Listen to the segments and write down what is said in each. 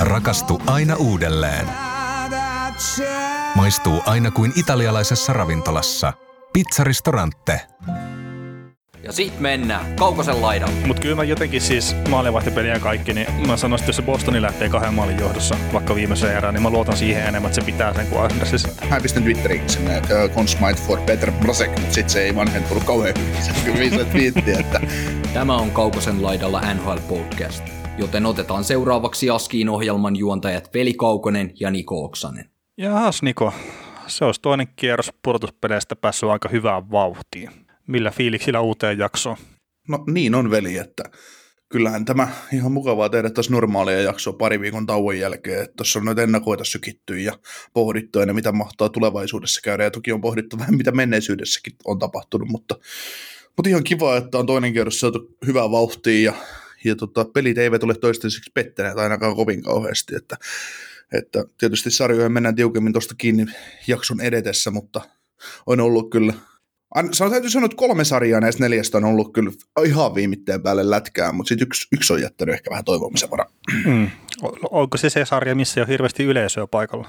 Rakastu aina uudelleen. Maistuu aina kuin italialaisessa ravintolassa. Pizzaristorante. Ja sit mennään Kaukosen laidalle. Mutta kyllä mä jotenkin siis maalivahtipeliä ja kaikki, niin mä sanoisin, että jos se Bostoni lähtee kahden maalin johdossa vaikka viimeiseen erään, niin mä luotan siihen enemmän, että se pitää sen kuin Andersi sitten. Mä pistän Twitteriin sinne, että uh, Consmite for Peter Brasek, mutta sit se ei vanhentunut kauhean hyvin. Se kyllä viisi twiitti, että Tämä on Kaukosen laidalla NHL Podcast, joten otetaan seuraavaksi Askiin ohjelman juontajat Veli Kaukonen ja Niko Oksanen. Jahas Niko, se olisi toinen kierros pudotuspeleistä päässyt aika hyvään vauhtiin. Millä fiiliksillä uuteen jaksoon? no niin on veli, että kyllähän tämä ihan mukavaa tehdä tässä normaalia jaksoa pari viikon tauon jälkeen, että tuossa on noita ennakoita sykitty ja pohdittu aina, mitä mahtaa tulevaisuudessa käydä, ja toki on pohdittu vähän, mitä menneisyydessäkin on tapahtunut, mutta, mutta ihan kiva, että on toinen kierros saatu hyvää vauhtia, ja, ja tota, pelit eivät ole toistaiseksi pettäneet ainakaan kovin kauheasti, että, että tietysti sarjoihin mennään tiukemmin tuosta kiinni jakson edetessä, mutta on ollut kyllä An- Sano, täytyy sanoa, että kolme sarjaa näistä neljästä on ollut kyllä ihan viimitteen päälle lätkää, mutta sitten yksi, yksi on jättänyt ehkä vähän toivomisen varaa. Mm. Onko se se sarja, missä ei ole hirveästi yleisöä paikalla?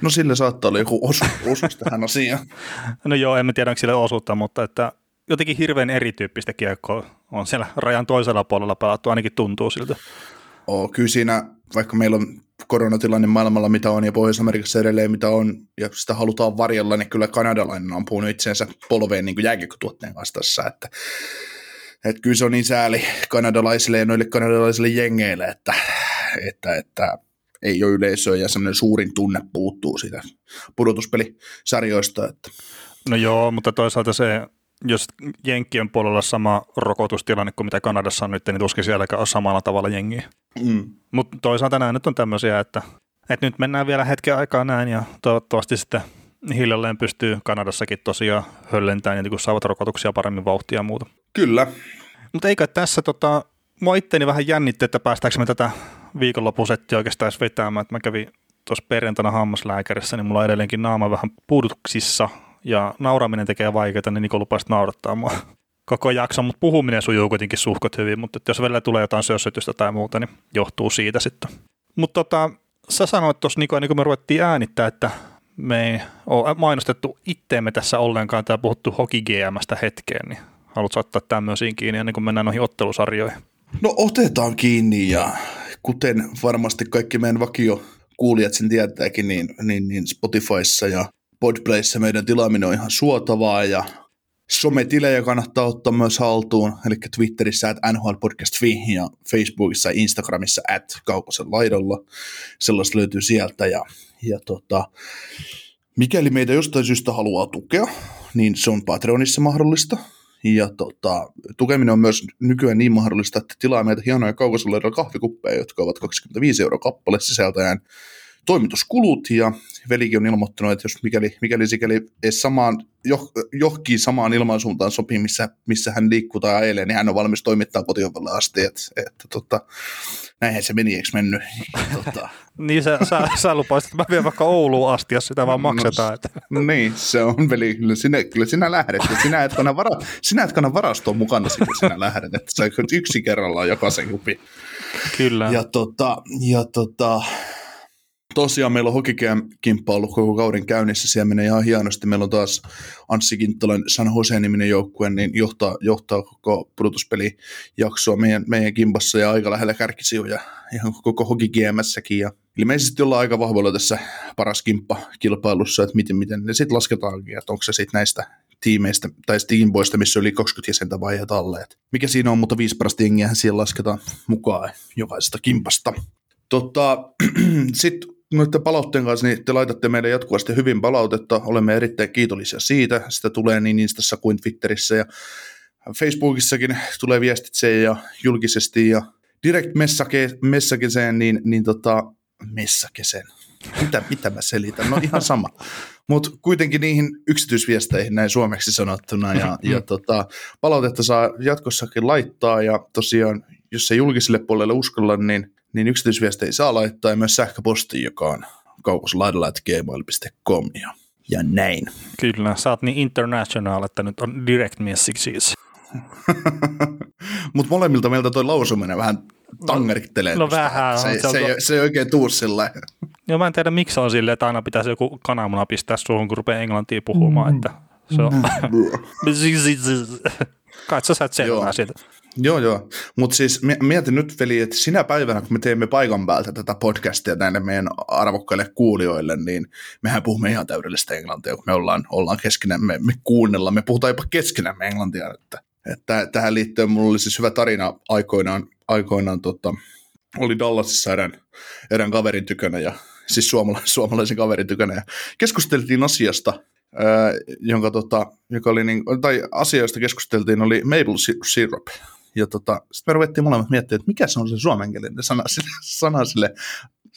No sillä saattaa olla joku osu, osuus tähän asiaan. No joo, en tiedä, onko sille osuutta, mutta että jotenkin hirveän erityyppistä kiekkoa on siellä rajan toisella puolella pelattu, ainakin tuntuu siltä. Oo, kyllä siinä, vaikka meillä on koronatilanne maailmalla mitä on ja Pohjois-Amerikassa edelleen mitä on, ja sitä halutaan varjella, niin kyllä kanadalainen on puhunut itseensä polveen niin jääkiekkotuotteen vastassa, että, että kyllä se on niin sääli kanadalaisille ja noille kanadalaisille jengeille, että, että, että ei ole yleisöä ja semmoinen suurin tunne puuttuu siitä pudotuspelisarjoista, että No joo, mutta toisaalta se, jos Jenkkien puolella sama rokotustilanne kuin mitä Kanadassa on nyt, niin tuskin sielläkään on samalla tavalla jengiä. mm, Mutta toisaalta nämä nyt on tämmöisiä, että, että nyt mennään vielä hetken aikaa näin ja toivottavasti sitten hiljalleen pystyy Kanadassakin tosiaan höllentämään, ja kun saavat rokotuksia paremmin vauhtia ja muuta. kyllä, Mutta eikö tässä tota, mua itteni vähän jännitti, että päästäänkö me tätä viikonloppusettiä oikeastaan edes vetämään, että mä kävin tuossa perjantaina hammaslääkärissä, niin mulla on edelleenkin naama vähän puudutuksissa ja nauraminen tekee vaikeaa, niin Niko lupasi naurattaa mua koko jakson, mutta puhuminen sujuu kuitenkin suhkot hyvin, mutta jos välillä tulee jotain sössytystä tai muuta, niin johtuu siitä sitten. Mutta tota, sä sanoit tuossa Niko, ennen kuin me ruvettiin äänittää, että me ei ole mainostettu itteemme tässä ollenkaan tai puhuttu Hoki GMstä hetkeen, niin haluatko ottaa tämmöisiin kiinni ennen kuin mennään noihin ottelusarjoihin? No otetaan kiinni ja kuten varmasti kaikki meidän vakio kuulijat sen tietääkin, niin, niin, niin Spotifyssa ja Podplayssa meidän tilaaminen on ihan suotavaa ja sometilejä kannattaa ottaa myös haltuun, eli Twitterissä at NHL Podcast ja Facebookissa ja Instagramissa at Kaukosen laidalla. Sellaista löytyy sieltä ja, ja tota, mikäli meitä jostain syystä haluaa tukea, niin se on Patreonissa mahdollista. Ja tota, tukeminen on myös nykyään niin mahdollista, että tilaa meitä hienoja kaukosella kahvikuppeja, jotka ovat 25 euroa kappale sisältäen toimituskulut, ja velikin on ilmoittanut, että jos mikäli, mikäli sikäli edes samaan, johonkin samaan ilmansuuntaan sopii, missä, missä hän liikkuu tai ajelee, niin hän on valmis toimittaa kotiovelle asti, että, että tota, näinhän se meni, eikö mennyt? Tota, Niin sä, sä, sä lupasit, että mä vien vaikka Ouluun asti, jos sitä vaan maksetaan. Että. No, niin, se on veli, kyllä sinä, kyllä sinä lähdet, ja sinä et kanna, vara, sinä et kanna varastoa mukana, kun sinä lähdet, että sä yksi kerrallaan jokaisen jupi. Kyllä. Ja tota, ja tota, tosiaan meillä on Hokikään-kimppa ollut koko kauden käynnissä, siellä menee ihan hienosti. Meillä on taas Anssi Kinttalan San Jose-niminen joukkue, niin johtaa, johtaa koko pudotuspelijaksoa meidän, meidän kimpassa ja aika lähellä kärkisijoja ihan koko Hokikiemessäkin. Ja ilmeisesti ollaan aika vahvoilla tässä paras kimppa kilpailussa, että miten, miten ne sitten lasketaankin, että onko se sitten näistä tiimeistä tai teamboista, missä on yli 20 jäsentä vaiheet alle. Et mikä siinä on, mutta viisi parasta jengiä siellä lasketaan mukaan jokaisesta kimpasta. Tota, Sitten noiden palautteen kanssa, niin te laitatte meille jatkuvasti hyvin palautetta. Olemme erittäin kiitollisia siitä. Sitä tulee niin Instassa kuin Twitterissä ja Facebookissakin tulee viestitse ja julkisesti ja direct message, messageen, niin, niin tota, messageen. Mitä, mitä mä selitän? No ihan sama. Mutta kuitenkin niihin yksityisviesteihin näin suomeksi sanottuna ja, ja tota, palautetta saa jatkossakin laittaa ja tosiaan, jos ei julkiselle puolelle uskalla, niin niin yksityisviestejä saa laittaa ja myös sähköposti, joka on kaukoslaidalla.gmail.com ja, ja näin. Kyllä, sä oot niin international, että nyt on direct messages. Mutta molemmilta meiltä toi lausuminen vähän tangerittelee. no vähän, Se, se ei, se ei oikein tuu sillä Joo, mä en tiedä miksi on silleen, että aina pitäisi joku kananmuna pistää suuhun, kun rupeaa englantia puhumaan, että se on... Kai sä saat selvää siitä. Joo, joo. Mutta siis mi- mietin nyt, veli, että sinä päivänä, kun me teemme paikan päältä tätä podcastia näille meidän arvokkaille kuulijoille, niin mehän puhumme ihan täydellistä englantia, kun me ollaan, ollaan keskenämme, me kuunnellaan, me puhutaan jopa keskenämme englantia. Että, että tähän liittyen mulla oli siis hyvä tarina aikoinaan, aikoinaan tota, oli Dallasissa erään, erään kaverin tykönä, ja, siis suomala, suomalaisen kaverin tykönä, ja keskusteltiin asiasta, jonka, tota, joka oli niin, tai asioista keskusteltiin, oli maple sy- syrup. Ja tota, sitten me ruvettiin molemmat miettimään, että mikä se on se suomenkielinen sana sille, sana sille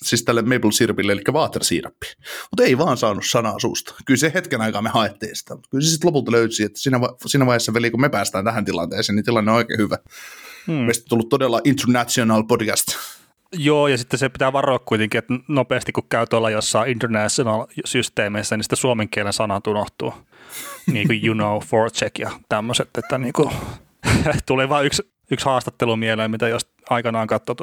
siis tälle maple syrupille, eli water-siirappi. Mutta ei vaan saanut sanaa suusta. Kyllä se hetken aikaa me haettiin sitä, mutta kyllä se sitten lopulta löysi, että siinä, va- siinä vaiheessa, veli, kun me päästään tähän tilanteeseen, niin tilanne on oikein hyvä. Hmm. Meistä on tullut todella international podcast. Joo, ja sitten se pitää varoa kuitenkin, että nopeasti kun käy tuolla jossain international-systeemeissä, niin sitten suomen kielen sanat unohtuu. Niin kuin you know, forecheck ja tämmöiset, että niin kuin, tuli vain yksi, yksi haastattelu mieleen, mitä jos aikanaan katsoi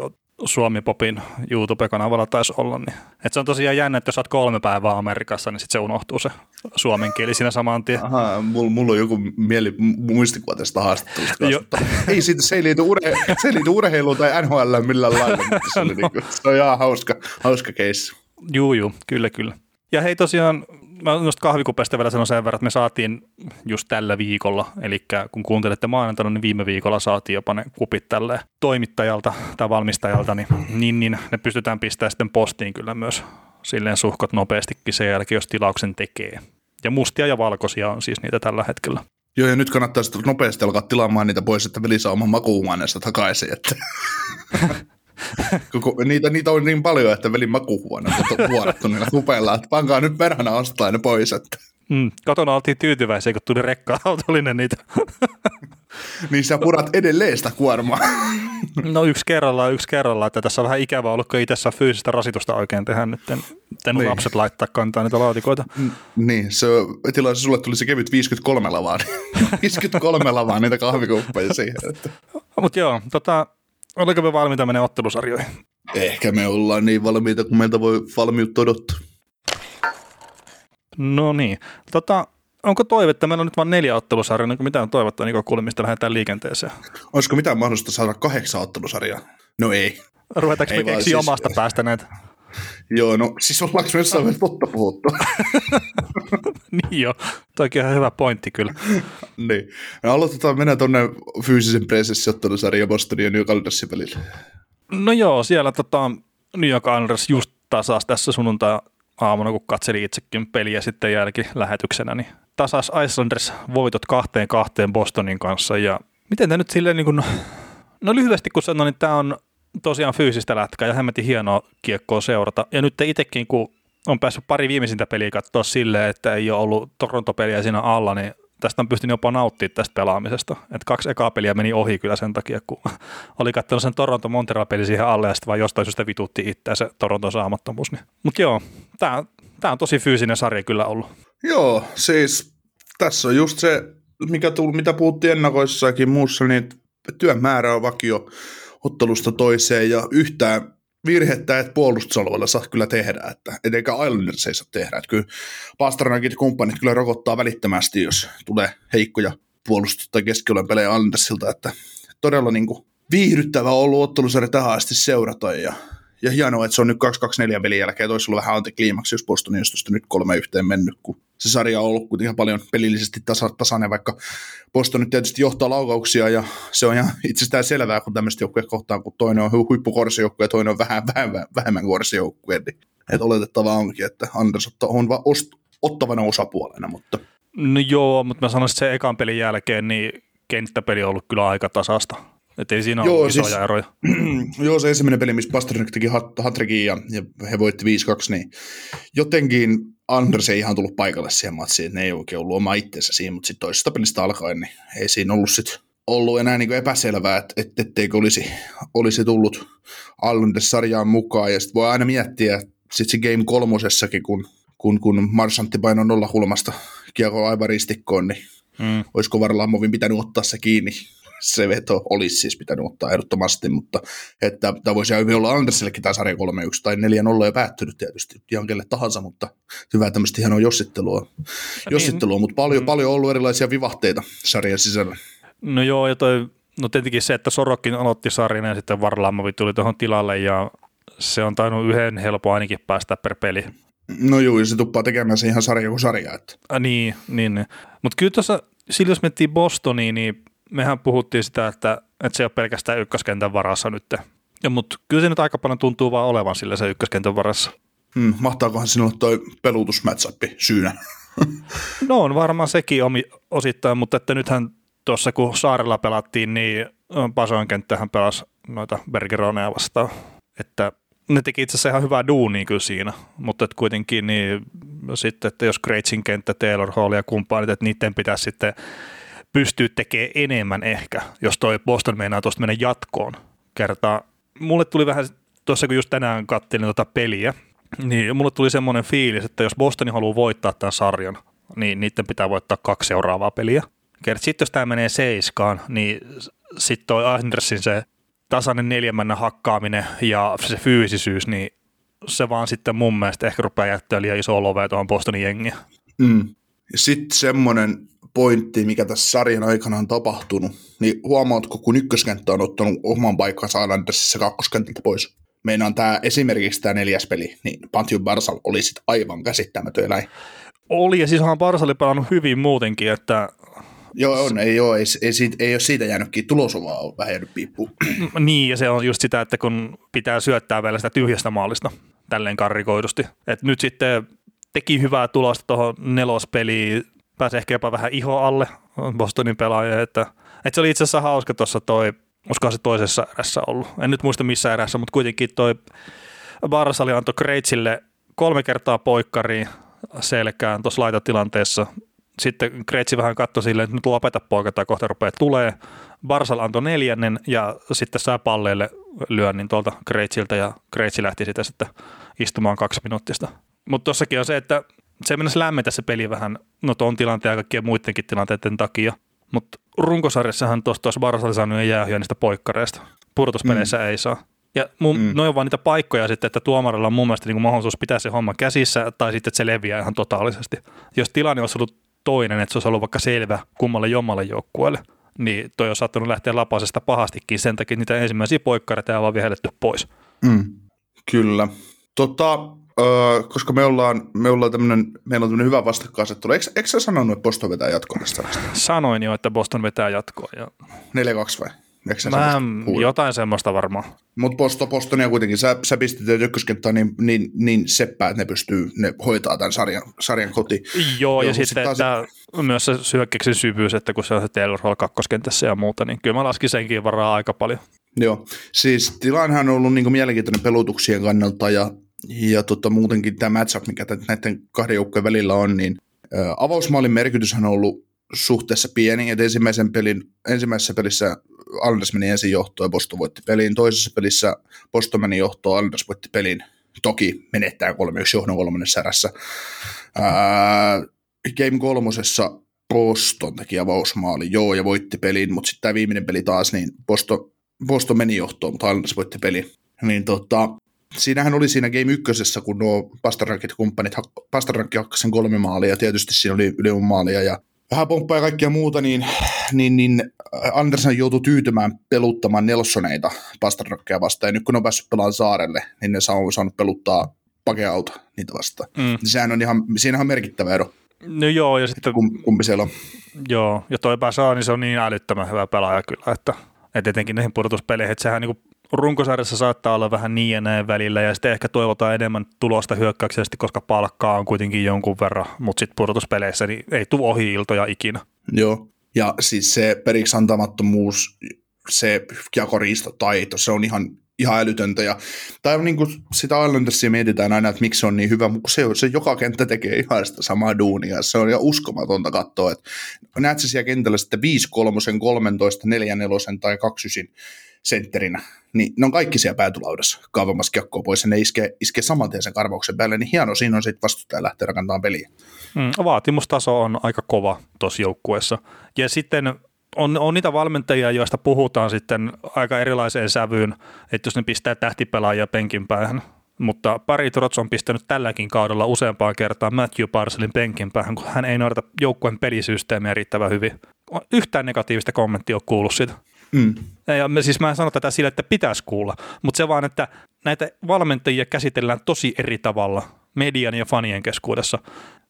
Suomi Popin YouTube-kanavalla taisi olla. Niin. Et se on tosiaan jännä, että jos olet kolme päivää Amerikassa, niin sitten se unohtuu se suomen kieli siinä saman tien. Aha, mulla, mulla on joku mieli, muistikuva tästä haastattelusta. Jo. ei siitä, se ei liity, urhe, se ei liity urheiluun tai NHL millään lailla. mutta Se, oli niinku, se on ihan hauska, hauska case. Juu, juu, kyllä, kyllä. Ja hei tosiaan, mä noista kahvikupeista vielä sanon sen verran, että me saatiin just tällä viikolla, eli kun kuuntelette maanantaina, niin viime viikolla saatiin jopa ne kupit tälle toimittajalta tai valmistajalta, niin, niin, niin ne pystytään pistämään sitten postiin kyllä myös silleen suhkot nopeastikin sen jälkeen, jos tilauksen tekee. Ja mustia ja valkoisia on siis niitä tällä hetkellä. Joo, ja nyt kannattaa sitten nopeasti alkaa tilaamaan niitä pois, että veli saa oman makuuhuoneensa takaisin. Että. Koko, niitä, niitä on niin paljon, että velin makuuhuone on vuorattu niillä kupeilla, että pankaa nyt perhana ostaa ne pois. Että. Mm, kotona oltiin tyytyväisiä, kun tuli rekka-autollinen niitä. Niin sä purat edelleen sitä kuormaa. No yksi kerrallaan, yksi kerrallaan, että tässä on vähän ikävä ollut, kun itse saa fyysistä rasitusta oikein tehdä nyt, en, en Niin. lapset laittaa kantaa niitä laatikoita. niin, se tilaisi sulle tuli se kevyt 53 lavaa. niin 53 lavaa niitä kahvikuppeja siihen. Mutta joo, tota, oliko me valmiita menee ottelusarjoihin? Ehkä me ollaan niin valmiita, kun meiltä voi valmiutta odottaa. No niin, tota, onko toivetta, meillä on nyt vain neljä ottelusarjaa, niin mitään toivetta Niko Kulmista lähdetään liikenteeseen. Olisiko mitään mahdollista saada kahdeksan ottelusarjaa? No ei. Ruvetaanko me Ei vaan keksiä siis- omasta päästä näitä? Joo, no siis ollaanko me jossain totta puhuttu? niin joo, toikin ihan hyvä pointti kyllä. niin. Me aloitetaan mennä tuonne fyysisen presessiottelusarjan Bostonin ja New Caldersin välillä. No joo, siellä tota, New York Islanders just tasas tässä sunnuntai aamuna, kun katseli itsekin peliä sitten jälkilähetyksenä, niin tasas Islanders voitot kahteen kahteen Bostonin kanssa ja miten tämä nyt silleen niin kuin, no lyhyesti kun sanoin, niin tämä on tosiaan fyysistä lätkää ja hemmetin hienoa kiekkoa seurata ja nyt itsekin kun on päässyt pari viimeisintä peliä katsoa silleen, että ei ole ollut Toronto-peliä siinä alla, niin tästä on pystynyt jopa nauttimaan tästä pelaamisesta. Et kaksi ekaa peliä meni ohi kyllä sen takia, kun oli katsonut sen Toronto Montreal peli siihen alle ja sitten vaan jostain syystä vitutti itseään se Toronton saamattomuus. Niin. Mutta joo, tämä on tosi fyysinen sarja kyllä ollut. Joo, siis tässä on just se, mikä tuli, mitä puhuttiin ennakoissakin muussa, niin työn määrä on vakio ottelusta toiseen ja yhtään virhettä et puolustusalueella saa kyllä tehdä, että etenkä Islanders ei saa tehdä. Että kyllä Pasternakit ja kumppanit kyllä rokottaa välittömästi, jos tulee heikkoja puolustus- tai keskioluen pelejä Islandersilta, että todella niin kuin viihdyttävä on ollut ottelusarja tähän asti seurata ja ja hienoa, että se on nyt 2-2-4 pelin jälkeen, toisi ollut vähän antikliimaksi, jos olisi tuosta nyt kolme yhteen mennyt, kun se sarja on ollut kuitenkin paljon pelillisesti tasa, tasainen, vaikka Boston nyt tietysti johtaa laukauksia, ja se on ihan itsestään selvää, kun tämmöistä joukkueet kohtaan, kun toinen on hu- huippukorsijoukkue ja toinen on vähän, vähän vähemmän korsijoukkue, niin että oletettavaa onkin, että Anders on va- ost- ottavana osapuolena, mutta No joo, mutta mä sanoisin, että se ekan pelin jälkeen niin kenttäpeli on ollut kyllä aika tasasta. Että ei siinä ole Joo, ollut isoja siis- eroja. Joo, se ensimmäinen peli, missä Pasternak teki hat- hatrikin ja, ja he voitti 5-2, niin jotenkin Anders ei ihan tullut paikalle siihen matsiin, että ne ei oikein ollut oma itsensä siinä, mutta sitten toisesta pelistä alkaen, niin ei siinä ollut sit ollut enää niin epäselvää, että et, etteikö olisi, olisi tullut Islanders sarjaan mukaan, ja sitten voi aina miettiä, sitten se Game kolmosessakin, kun, kun, kun Marsantti painoi nolla kulmasta kiekko aivan ristikkoon, niin Mm. olisiko Varlamovin pitänyt ottaa se kiinni se veto olisi siis pitänyt ottaa ehdottomasti, mutta että tämä voisi hyvin olla Andersillekin tämä sarja 3-1 tai 4-0 jo päättynyt tietysti ihan kelle tahansa, mutta hyvää tämmöistä hienoa jossittelua, niin. jossittelua mutta paljon, mm. paljon on ollut erilaisia vivahteita sarjan sisällä. No joo, ja toi, no tietenkin se, että Sorokin aloitti sarjan ja sitten Varlaamovi tuli tuohon tilalle ja se on tainnut yhden helppo ainakin päästä per peli. No joo, ja se tuppaa tekemään se ihan sarja kuin sarja. Että. Ah, niin, niin. niin. Mutta kyllä tuossa, silloin jos mentiin Bostoniin, niin mehän puhuttiin sitä, että, että se ei ole pelkästään ykköskentän varassa nyt. Ja, mutta kyllä se nyt aika paljon tuntuu vaan olevan sillä se ykköskentän varassa. Hmm, mahtaakohan sinulle toi pelutusmatchappi syynä? no on varmaan sekin omi, osittain, mutta että nythän tuossa kun Saarella pelattiin, niin Pasoin kenttähän pelasi noita Bergeroneja vastaan. Että ne teki itse asiassa ihan hyvää duunia kyllä siinä, mutta että kuitenkin niin sitten, että jos Greitsin kenttä, Taylor Hall ja kumppanit, että niiden pitäisi sitten pystyä tekemään enemmän ehkä, jos toi Boston meinaa tuosta mennä jatkoon kertaa. Mulle tuli vähän tuossa, kun just tänään katselin tuota peliä, niin mulle tuli semmoinen fiilis, että jos Boston haluaa voittaa tämän sarjan, niin niiden pitää voittaa kaksi seuraavaa peliä. Sitten jos tämä menee seiskaan, niin sitten toi Andersin se tasainen neljämännä hakkaaminen ja se fyysisyys, niin se vaan sitten mun mielestä ehkä rupeaa jättää liian iso love tuohon Bostonin jengiä. Mm. Sitten semmoinen pointti, mikä tässä sarjan aikana on tapahtunut, niin huomaatko, kun ykköskenttä on ottanut oman paikkansa Islandersissa kakkoskentältä pois? Meinaan tämä esimerkiksi tämä neljäs peli, niin Pantio Barsal oli sitten aivan käsittämätön eläin. Oli, ja siis onhan Barsali pelannut hyvin muutenkin, että Joo, on, ei, ole, ei, ei, siitä, ei ole siitä jäänytkin, tulos on vähän jäänyt piippuun. niin, ja se on just sitä, että kun pitää syöttää vielä sitä tyhjästä maalista, tälleen karrikoidusti. Et nyt sitten teki hyvää tulosta tuohon nelospeliin, pääsi ehkä jopa vähän iho alle Bostonin pelaaja, että, että se oli itse asiassa hauska tuossa toi, olisiko se toisessa erässä ollut, en nyt muista missä erässä, mutta kuitenkin toi Barsali antoi Kreitsille kolme kertaa poikkariin selkään tuossa laitatilanteessa, sitten Kreitsi vähän katsoi silleen, että nyt lopeta poika, tai kohta rupeaa tulee. Barsal antoi neljännen ja sitten saa palleille lyönnin tuolta Kreitsiltä ja Kreitsi lähti sitä sitten istumaan kaksi minuuttista. Mutta tossakin on se, että se mennessä lämmetä se peli vähän, no tuon tilanteen ja kaikkien muidenkin tilanteiden takia. Mutta runkosarjassahan tuossa tuossa Barsal saanut jäähyä niistä poikkareista. Pudotuspeleissä mm. ei saa. Ja mun, mm. noin on vaan niitä paikkoja sitten, että tuomarilla on mun mielestä niin mahdollisuus pitää se homma käsissä tai sitten, että se leviää ihan totaalisesti. Jos tilanne olisi ollut toinen, että se olisi ollut vaikka selvä kummalle jommalle joukkueelle, niin toi on saattanut lähteä lapasesta pahastikin sen takia, niitä ensimmäisiä poikkareita on vaan vihelletty pois. Mm, kyllä. Tota, öö, koska me ollaan, me ollaan tämmönen, meillä on tämmöinen hyvä vastakkainasettelu. Eikö, eikö sä sanonut, että Boston vetää jatkoa tästä Sanoin jo, että Boston vetää jatkoa. Ja... 4-2 vai? Mä, jotain semmoista varmaan. Mutta Boston, Bostonia kuitenkin, sä, sä pistit ykköskenttään niin, niin, niin seppää, että ne pystyy, ne hoitaa tämän sarjan, sarjan koti. Joo, ja, ja sitten sit taas... myös se syökkäyksen syvyys, että kun se on se Taylor Hall kakkoskentässä ja muuta, niin kyllä mä laskin senkin varaa aika paljon. Joo, siis tilannehan on ollut niin mielenkiintoinen pelutuksien kannalta ja, ja tota, muutenkin tämä matchup, mikä näiden kahden joukkojen välillä on, niin ä, avausmaalin merkityshän on ollut suhteessa pieni, että ensimmäisen pelin, ensimmäisessä pelissä Anders meni ensin johtoon ja Boston voitti pelin. Toisessa pelissä Boston meni johtoon, Anders voitti pelin. Toki menettää 3-1 johdon kolmannessa erässä. Ää, game kolmosessa Boston teki avausmaali, joo, ja voitti pelin, mutta sitten tämä viimeinen peli taas, niin Boston, Boston meni johtoon, mutta Anders voitti peli. Niin tota, siinähän oli siinä game ykkösessä, kun nuo Pasterrankit kumppanit, Pasterrankki hakkasi sen kolme maalia, ja tietysti siinä oli maalia, ja vähän pomppaa ja kaikkea muuta, niin, niin, niin Andersen joutui tyytymään peluttamaan Nelsoneita Pasternakkeja vastaan, ja nyt kun on päässyt pelaamaan saarelle, niin ne saa, saanut peluttaa pakealta niitä vastaan. Mm. Sehän on ihan, siinä on merkittävä ero. No joo, ja sitten... Kum, kumpi siellä on. Joo, ja toi saa, niin se on niin älyttömän hyvä pelaaja kyllä, että, että etenkin näihin pudotuspeleihin, että sehän niin runkosarjassa saattaa olla vähän niin ja näin välillä, ja sitten ehkä toivotaan enemmän tulosta hyökkäyksellisesti, koska palkkaa on kuitenkin jonkun verran, mutta sitten pudotuspeleissä niin ei tule ohi iltoja ikinä. Joo, ja siis se periksi antamattomuus, se jakoriistotaito, se on ihan, ihan älytöntä. Ja, tai niin kuin sitä Islandersia mietitään aina, että miksi se on niin hyvä, mutta se, se joka kenttä tekee ihan sitä samaa duunia. Se on ihan uskomatonta katsoa, että näet se siellä kentällä sitten 5 3 13 4 4 tai 2 sentterinä, niin ne on kaikki siellä päätylaudassa kaavamassa kiekkoa pois, ja ne iskee, iskee saman tien sen karvauksen päälle, niin hieno siinä on sitten vastustaja lähteä rakentamaan peliä. Mm, vaatimustaso on aika kova tuossa joukkueessa. Ja sitten on, on niitä valmentajia, joista puhutaan sitten aika erilaiseen sävyyn, että jos ne pistää tähtipelaajia penkin päähän, mutta pari Trots on pistänyt tälläkin kaudella useampaan kertaan Matthew Parcelin penkin päähän, kun hän ei noudata joukkueen pelisysteemiä riittävän hyvin. Yhtään negatiivista kommenttia on kuullut siitä. Mm. Ja me, siis mä en sano tätä sille, että pitäisi kuulla, mutta se vaan, että näitä valmentajia käsitellään tosi eri tavalla median ja fanien keskuudessa.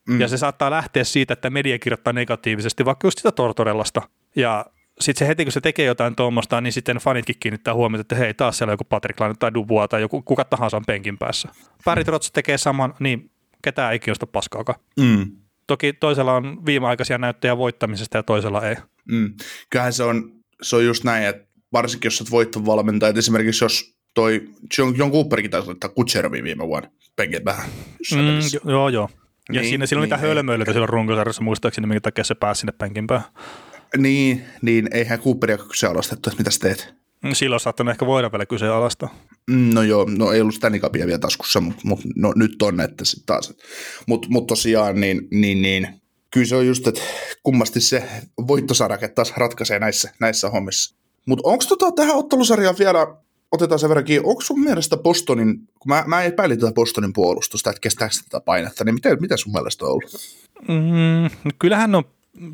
Mm. Ja se saattaa lähteä siitä, että media kirjoittaa negatiivisesti vaikka just sitä Tortorellasta. Ja sitten se heti, kun se tekee jotain tuommoista, niin sitten fanitkin kiinnittää huomiota, että hei, taas siellä on joku Patrick Laine tai Dubois tai joku, kuka tahansa on penkin päässä. Barry Trotz tekee saman, niin ketään ei kiinnosta paskaakaan. Mm. Toki toisella on viimeaikaisia näyttöjä voittamisesta ja toisella ei. Mm. Kyllähän se on, se on just näin, että varsinkin jos olet voittovalmentaja, että esimerkiksi jos toi John, John Cooperkin taisi ottaa Kutserovi viime vuonna penkin vähän. Mm, joo, joo. Ja niin, siinä, siinä niin, niitä hölmöilyitä silloin runkosarjassa, muistaakseni, minkä takia se pääsi sinne penkin päähän. Niin, niin eihän Cooperia kyseenalaistettu, että mitä sä teet. Mm, silloin saattanut ehkä voida vielä kyseenalaista. Mm, no joo, no ei ollut Stanley Cupia vielä taskussa, mutta mut, no, nyt on, että sitten taas. Mutta mut tosiaan, niin, niin, niin, kyllä se on just, että kummasti se voittosarake taas ratkaisee näissä, näissä hommissa. Mutta onko tota, tähän ottelusarjaan vielä, otetaan sen verran kiinni, onko sun mielestä Bostonin, kun mä, mä epäilin tätä Bostonin puolustusta, että kestääkö tätä painetta, niin mitä, mitä sun mielestä on ollut? Mm, kyllähän on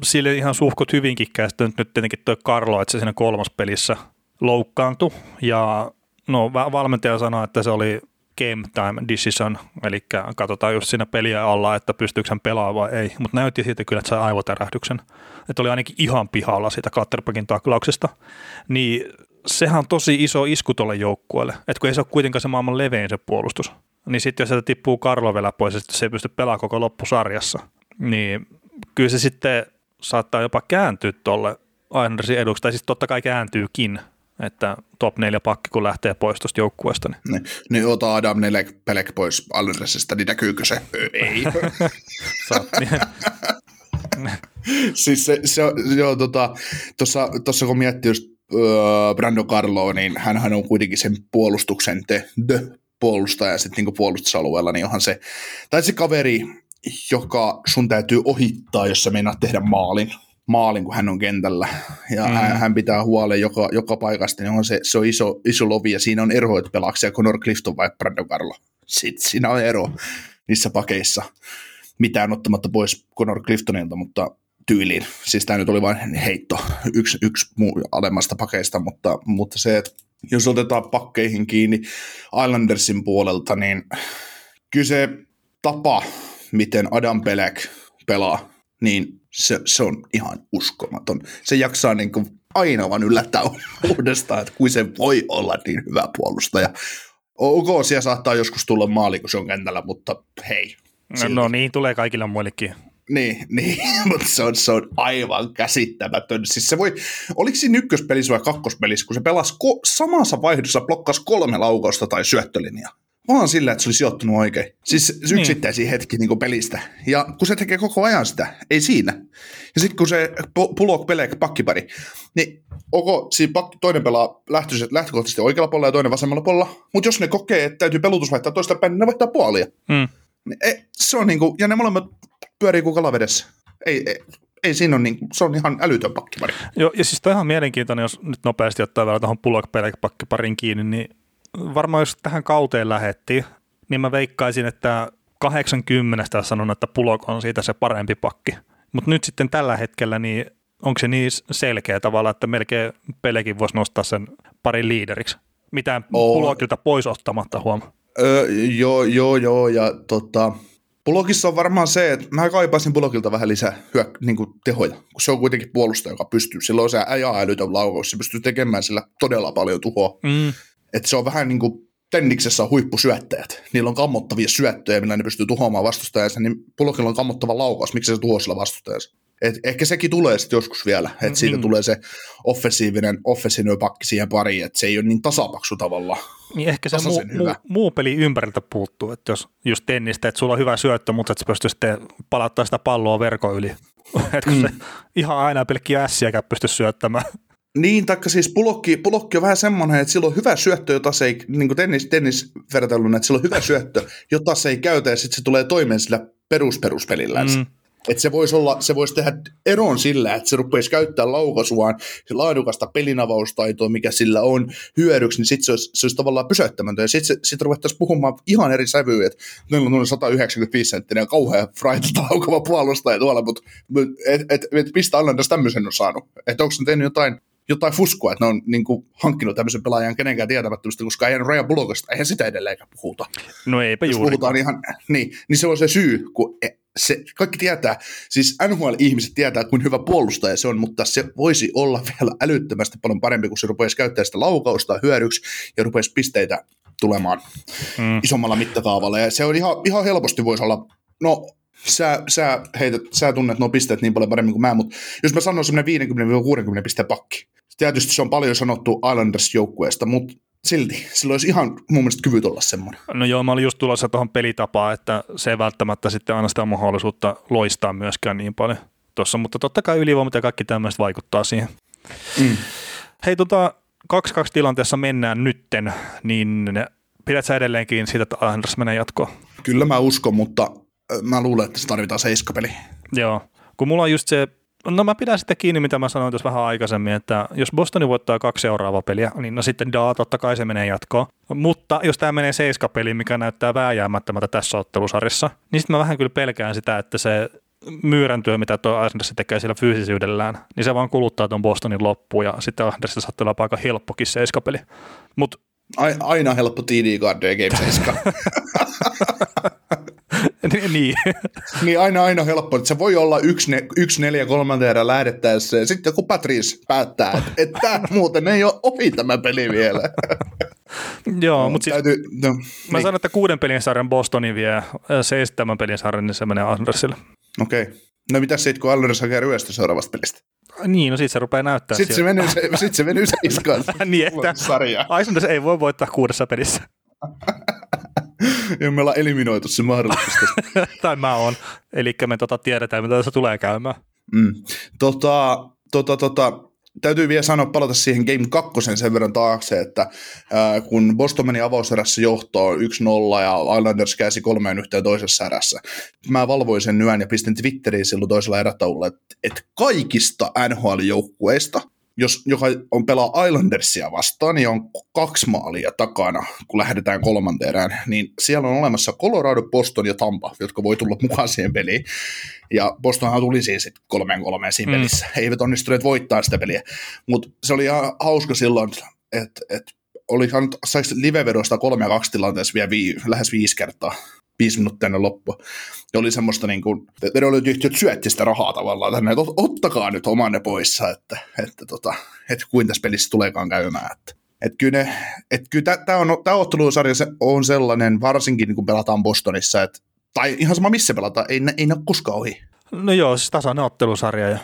sille ihan suhkot hyvinkin käsittänyt nyt tietenkin tuo Karlo, että se siinä kolmas pelissä loukkaantui ja no valmentaja sanoi, että se oli game time decision, eli katsotaan just siinä peliä alla, että pystyykö hän pelaamaan vai ei, mutta näytti siitä kyllä, että sai aivotärähdyksen, että oli ainakin ihan pihalla siitä Clutterbuckin taklauksesta, niin sehän on tosi iso isku tuolle joukkueelle, että kun ei se ole kuitenkaan se maailman levein se puolustus, niin sitten jos sieltä tippuu Karlo vielä pois, että se ei pysty pelaamaan koko loppusarjassa, niin kyllä se sitten saattaa jopa kääntyä tuolle Islandersin eduksi, tai siis totta kai kääntyykin, että top 4 pakki kun lähtee pois tuosta joukkueesta. Niin, niin, niin ota Adam Nelek Pelek pois Islandersista, niin näkyykö se? Ei. siis se, se joo, tota, tuossa kun miettii just uh, Brando Carlo, niin hän on kuitenkin sen puolustuksen te, the puolustaja sitten niin puolustusalueella, niin onhan se, tai se kaveri, joka sun täytyy ohittaa, jos sä meinaat tehdä maalin, maalin kun hän on kentällä. Ja mm. hän, hän, pitää huolen joka, joka paikasta, niin on se, se on iso, iso lovi, ja siinä on ero, että pelaako Conor Clifton vai Brando Carlo. Sitten siinä on ero niissä pakeissa. Mitään ottamatta pois Conor Cliftonilta, mutta tyyliin. Siis tämä nyt oli vain heitto yksi, yksi muu alemmasta pakeista, mutta, mutta se, että jos otetaan pakkeihin kiinni Islandersin puolelta, niin kyllä se tapa, miten Adam Pelek pelaa, niin se, se on ihan uskomaton. Se jaksaa niin kuin aina vaan yllättää uudestaan, että kuin se voi olla niin hyvä puolustaja. Ok, siellä saattaa joskus tulla maali, kun se on kentällä, mutta hei. No, no niin, tulee kaikille muillekin. Niin, niin mutta se on, se on aivan käsittämätön. Siis se voi, oliko siinä ykköspelissä vai kakkospelissä, kun se pelasi ko- samassa vaihdossa blokkasi kolme laukausta tai syöttölinjaa vaan sillä, että se oli sijoittunut oikein. Siis niin. yksittäisiä niin. hetki niin pelistä. Ja kun se tekee koko ajan sitä, ei siinä. Ja sitten kun se pulok pelek pakkipari, niin onko siinä pakki, toinen pelaa lähtökohtaisesti oikealla puolella ja toinen vasemmalla puolella, mutta jos ne kokee, että täytyy pelutus vaihtaa toista päin, niin ne vaihtaa puolia. Mm. Niin, se on niinku, ja ne molemmat pyörii kuin kalavedessä. Ei, ei, ei siinä ole, niin, se on ihan älytön pakkipari. Joo, ja siis tämä on ihan mielenkiintoinen, jos nyt nopeasti ottaa vielä tuohon pulok pakkiparin kiinni, niin varmaan jos tähän kauteen lähetti, niin mä veikkaisin, että 80 sanon, että Pulok on siitä se parempi pakki. Mutta nyt sitten tällä hetkellä, niin onko se niin selkeä tavalla, että melkein Pelekin voisi nostaa sen parin liideriksi? Mitään oh. Pulokilta pois ottamatta huomaa. Öö, joo, joo, joo, ja tota, Pulokissa on varmaan se, että mä kaipaisin Pulokilta vähän lisää hyö, niin kuin tehoja, kun se on kuitenkin puolustaja, joka pystyy. Silloin se äjää älytön laukaus, se pystyy tekemään sillä todella paljon tuhoa. Mm. Että se on vähän niin kuin tenniksessä on huippusyöttäjät. Niillä on kammottavia syöttöjä, millä ne pystyy tuhoamaan vastustajansa, niin Pulokilla on kammottava laukaus. Miksi se tuhoaa sillä vastustajansa? Et ehkä sekin tulee sitten joskus vielä, että siitä mm. tulee se offensiivinen, offensiivinen pakki siihen pariin, että se ei ole niin tasapaksu tavalla. Niin ehkä se muu, muu, muu, peli ympäriltä puuttuu, että jos just tennistä, että sulla on hyvä syöttö, mutta että sä pystyy sitten palauttaa sitä palloa verkon yli. että mm. se ihan aina pelkkiä ässiäkään pysty syöttämään. Niin, taikka siis pulokki, pulokki on vähän semmoinen, että sillä on hyvä syöttö, jota se ei, niin kuin tennis, tennisvertailuna, että sillä on hyvä syöttö, jota se ei käytä ja sitten se tulee toimeen sillä perusperuspelillä. Mm. Että se voisi, olla, se voisi tehdä eron sillä, että se rupeaisi käyttää laukaisuaan laadukasta pelinavaustaitoa, mikä sillä on hyödyksi, niin sitten se olisi, se olisi tavallaan pysäyttämätön. Ja sitten sit ruvettaisiin puhumaan ihan eri sävyä, että meillä on noin 195 senttinen kauhean fraitata laukava puolustaja tuolla, mutta et, et, et, mistä Islanders tämmöisen on saanut? Että onko se tehnyt jotain jotain fuskua, että ne on niin kuin, hankkinut tämmöisen pelaajan kenenkään tietämättömistä, koska eihän Ryan Bullockista, eihän sitä edelleenkään puhuta. No eipä Jos juuri. puhutaan ihan, niin, niin se on se syy, kun e- se, kaikki tietää, siis NHL-ihmiset tietää, kuinka hyvä puolustaja se on, mutta se voisi olla vielä älyttömästi paljon parempi, kun se rupeaisi käyttää sitä laukausta hyödyksi ja rupeaisi pisteitä tulemaan Mm. isommalla mittakaavalla. Ja se on ihan, ihan helposti voisi olla, no sä, sä, heität, sä tunnet nuo pisteet niin paljon paremmin kuin mä, mutta jos mä sanon semmoinen 50-60 pisteen pakki, tietysti se on paljon sanottu Islanders-joukkueesta, mutta silti, sillä olisi ihan mun mielestä kyvyt olla semmoinen. No joo, mä olin just tulossa tuohon pelitapaan, että se ei välttämättä sitten anna sitä mahdollisuutta loistaa myöskään niin paljon tuossa, mutta totta kai ylivoimat ja kaikki tämmöiset vaikuttaa siihen. Mm. Hei, tota, 2-2 tilanteessa mennään nytten, niin pidät sä edelleenkin siitä, että Anders menee jatkoon? Kyllä mä uskon, mutta mä luulen, että se tarvitaan seiskapeli. Joo, kun mulla on just se, no mä pidän sitten kiinni, mitä mä sanoin tuossa vähän aikaisemmin, että jos Bostoni voittaa kaksi seuraavaa peliä, niin no sitten daa, totta kai se menee jatkoon. Mutta jos tämä menee seiskapeliin, mikä näyttää vääjäämättömältä tässä ottelusarjassa, niin sitten mä vähän kyllä pelkään sitä, että se myyräntyö, mitä tuo Anders tekee sillä fyysisyydellään, niin se vaan kuluttaa tuon Bostonin loppuun ja sitten Andersista saattaa olla aika helppokin seiskapeli. Mutta Ai- Aina helppo TD Guard Game 7. niin, niin aina, aina helppo, että se voi olla yksi, ne, yksi neljä kolmanteen erä lähdettäessä ja sitten kun Patrice päättää, että, tämä muuten ei ole ohi tämä peli vielä. joo, mutta siis Täytyy, no, Mä niin, sanon, että kuuden pelin sarjan Bostoni vie, äh, seitsemän pelin sarjan, niin se menee Andersille. Okei. Okay. No mitä sitten, kun Alders hakee ryöstö seuraavasta pelistä? Niin, no sit se rupeaa näyttää Sitten se venyy, se, sit se venyy seiskaan. niin, että sarja. Islanders ei voi voittaa kuudessa pelissä. Ja me ollaan eliminoitu se mahdollisuus tai mä oon. Eli me tota tiedetään, mitä tässä tulee käymään. Mm. Tota, tota, tota, täytyy vielä sanoa, palata siihen Game 2 sen verran taakse, että ää, kun Boston meni avauserässä johtoon 1-0 ja Islanders käsi kolmeen yhteen toisessa erässä, mä valvoin sen yön ja pistin Twitteriin silloin toisella erätaululla, että, että kaikista NHL-joukkueista, jos, joka on pelaa Islandersia vastaan, niin on kaksi maalia takana, kun lähdetään kolmanteen erään, niin siellä on olemassa Colorado, Boston ja Tampa, jotka voi tulla mukaan siihen peliin. Ja Bostonhan tuli siis sit kolmeen kolmeen siinä Mm. pelissä. He eivät onnistuneet voittaa sitä peliä. Mutta se oli ihan hauska silloin, että et, oli saiko livevedosta kolme ja kaksi tilanteessa vielä vii, lähes viisi kertaa viisi minuuttia ennen loppua. Ja oli semmoista niin kuin, vedonlyöntiyhtiöt syötti sitä rahaa tavallaan tänne, että ot- ottakaa nyt omanne poissa, että, että, tota, että kuin tässä pelissä tuleekaan käymään. Että, että kyllä, ne, että kyllä tämä on, tämä ottelusarja se on sellainen, varsinkin niin kun pelataan Bostonissa, että, tai ihan sama missä pelataan, ei, ei ne ole koskaan ohi. No joo, siis tasainen ottelusarja. Ja,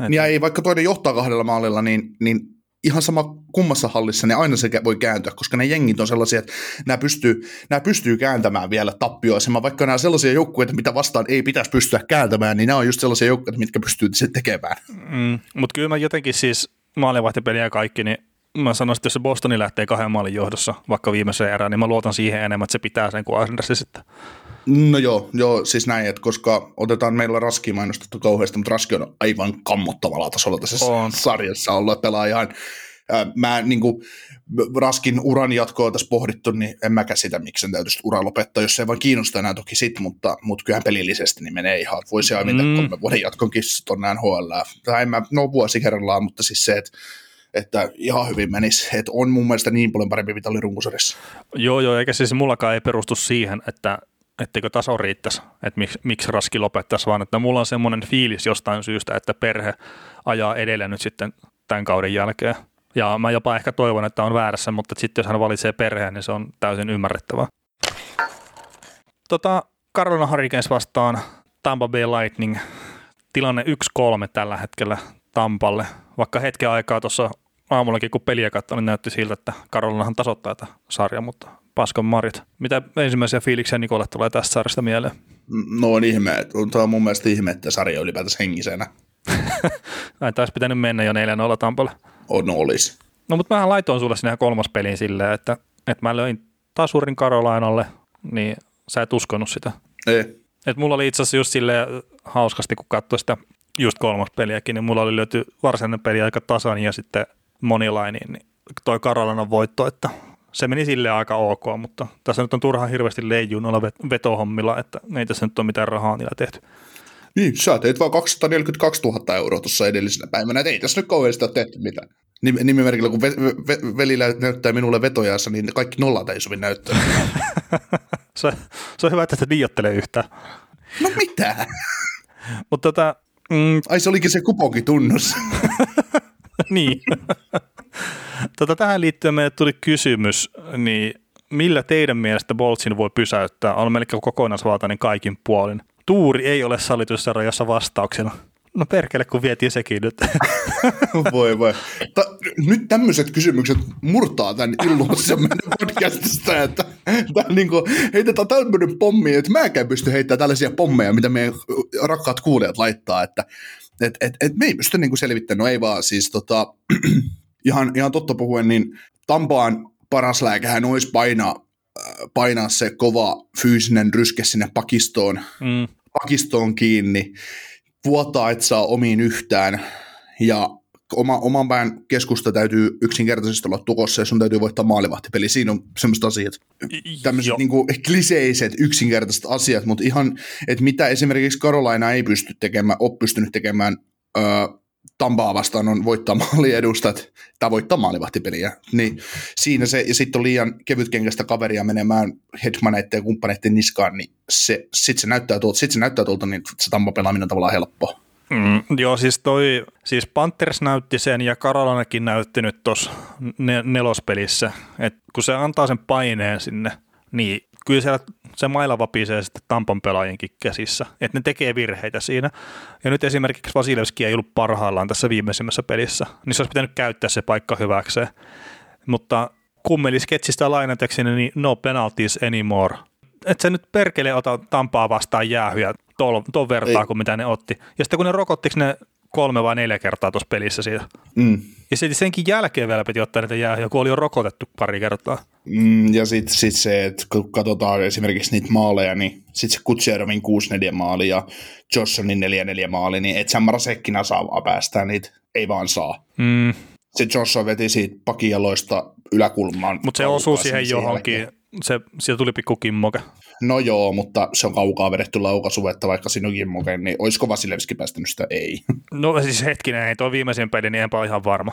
et, Ja ei, vaikka toinen johtaa kahdella maalilla, niin, niin ihan sama kummassa hallissa, niin aina se voi kääntyä, koska ne jengit on sellaisia, että nämä pystyy, nämä pystyy kääntämään vielä tappioisemman, vaikka nämä on sellaisia joukkueita, mitä vastaan ei pitäisi pystyä kääntämään, niin nämä on just sellaisia joukkueita, mitkä pystyy sen tekemään. mm, Mutta kyllä mä jotenkin siis maalivahtipeliä ja kaikki, niin mä sanoisin, että jos se Bostoni lähtee kahden maalin johdossa vaikka viimeiseen erään, niin mä luotan siihen enemmän, että se pitää sen kuin Islanders sitten. No joo, joo, siis näin, että koska otetaan meillä Raski mainostettu kauheasti, mutta Raski on aivan kammottavalla tasolla tässä On. sarjassa ollut, että pelaa ihan, ää, mä niin kuin, Raskin uran jatkoa tässä pohdittu, niin en mä käsitä, miksi sen täytyisi ura lopettaa, jos se ei vaan kiinnosta enää toki sit, mutta, mutta kyllähän pelillisesti niin menee ihan, että voisi aivan Mm. mm. kolme vuoden jatkonkin tuonne NHL, tai en mä, no vuosi kerrallaan, mutta siis se, että että ihan hyvin menisi, että on mun mielestä niin paljon parempi, mitä oli runkosarjassa. Joo, joo, eikä siis mullakaan ei perustu siihen, että etteikö taso riittäisi, että miksi, miksi Raski lopettaisi, vaan että mulla on semmoinen fiilis jostain syystä, että perhe ajaa edelleen nyt sitten tämän kauden jälkeen. Ja mä jopa ehkä toivon, että on väärässä, mutta sitten jos hän valitsee perheen, niin se on täysin ymmärrettävää. Tota, Carolina Hurricanes vastaan Tampa Bay Lightning. Tilanne 1-3 tällä hetkellä Tampalle. Vaikka hetken aikaa tuossa aamullakin, kun peliä katsoin, niin näytti siltä, että Karolinahan tasoittaa tätä sarjaa, mutta paskan marjat. Mitä ensimmäisiä fiiliksiä Nikolle tulee tästä sarjasta mieleen? No on ihme, tämä on mun mielestä ihme, että sarja on ylipäätänsä hengisenä. Näin taisi pitänyt mennä jo 4-0 Tampalle. On, olisi. No mutta mähän laitoin sulle sinne kolmas peliin silleen, että, että mä löin tasurin Karolainalle, niin sä et uskonut sitä. Ei. Et mulla oli itse asiassa just silleen hauskasti, kun katsoi sitä just kolmas peliäkin, niin mulla oli löyty varsinainen peli aika tasan ja sitten monilainiin, niin toi Karolanan voitto, että se meni sille aika ok, mutta tässä nyt on turha hirveästi leijun olla vetohommilla, että ei tässä nyt ole mitään rahaa niillä tehty. Niin, sä teit vaan 242 000 euroa tuossa edellisenä päivänä, että ei tässä nyt kauheasti ole tehty mitään. Nimimerkillä, kun ve, ve, veli näyttää minulle vetojaansa, niin kaikki nollat ei sovi näyttää. se, se on hyvä, että se liiottelee yhtään. No mitä? Mutta tota, mm, Ai se olikin se kuponki tunnus. niin. tota, tähän liittyen meille tuli kysymys, niin millä teidän mielestä Boltsin voi pysäyttää? On melkein kokonaisvaltainen kaikin puolin. Tuuri ei ole sallitussarjassa vastauksena. No perkele, kun vietiin sekin nyt. voi voi. Ta, nyt tämmöiset kysymykset murtaa tämän illuusion meidän podcastista, että tämä niin kuin, heitetään tämmöinen pommi, että mäkään pysty heittämään tällaisia pommeja, mitä meidän rakkaat kuulijat laittaa, että et, et, et me ei pysty niin selvittämään, no ei vaan siis tota, ihan, ihan totta puhuen, niin Tampaan paras lääkehän olisi painaa, äh, painaa se kova fyysinen ryske sinne pakistoon, mm. pakistoon kiinni, vuotaa et saa omiin yhtään, ja oma, oman pään keskusta täytyy yksinkertaisesti olla tukossa ja sun täytyy voittaa maalivahtipeli. Siinä on semmoiset asiat, tämmöiset niin kliseiset yksinkertaiset asiat, mutta ihan, että mitä esimerkiksi Carolina ei pysty tekemään, ole pystynyt tekemään öö, Tampaa vastaan on voittaa maaliedustat tai voittaa maalivahtipeliä. Niin siinä se, ja sitten on liian kevytkenkästä kaveria menemään Hedmaneiden ja kumppaneiden niskaan, niin se, sitten se näyttää tuolta, sit se näyttää tuolta, niin se Tampa pelaaminen on tavallaan helppoa. Mm, joo, siis toi, siis Panthers näytti sen ja Karolanakin näytti nyt tuossa ne, nelospelissä, että kun se antaa sen paineen sinne, niin kyllä siellä se maila vapisee sitten Tampan pelaajienkin käsissä, että ne tekee virheitä siinä. Ja nyt esimerkiksi Vasilevski ei ollut parhaillaan tässä viimeisimmässä pelissä, niin se olisi pitänyt käyttää se paikka hyväkseen. Mutta kummeli sketsistä lainatekseni, niin no penalties anymore. Että se nyt perkele ota Tampaa vastaan jäähyä tuon vertaa kuin mitä ne otti. Ja sitten kun ne rokottiksi ne kolme vai neljä kertaa tuossa pelissä siitä. Mm. Ja sitten senkin jälkeen vielä piti ottaa niitä jää, joku oli jo rokotettu pari kertaa. Mm, ja sitten sit se, että kun katsotaan esimerkiksi niitä maaleja, niin sitten se Kutserovin 6-4 maali ja Johnsonin 4-4 maali, niin et Samara Sekkina saa vaan päästää niitä, ei vaan saa. Mm. Se Johnson veti siitä pakijaloista yläkulmaan. Mutta se osuu siihen johonkin, se, sieltä tuli pikku kimmoke. No joo, mutta se on kaukaa vedetty laukaisu, että vaikka siinä on kimmoke, niin olisiko Vasilevski päästänyt sitä? Ei. No siis hetkinen, ei tuo viimeisin peli, niin enpä ole ihan varma.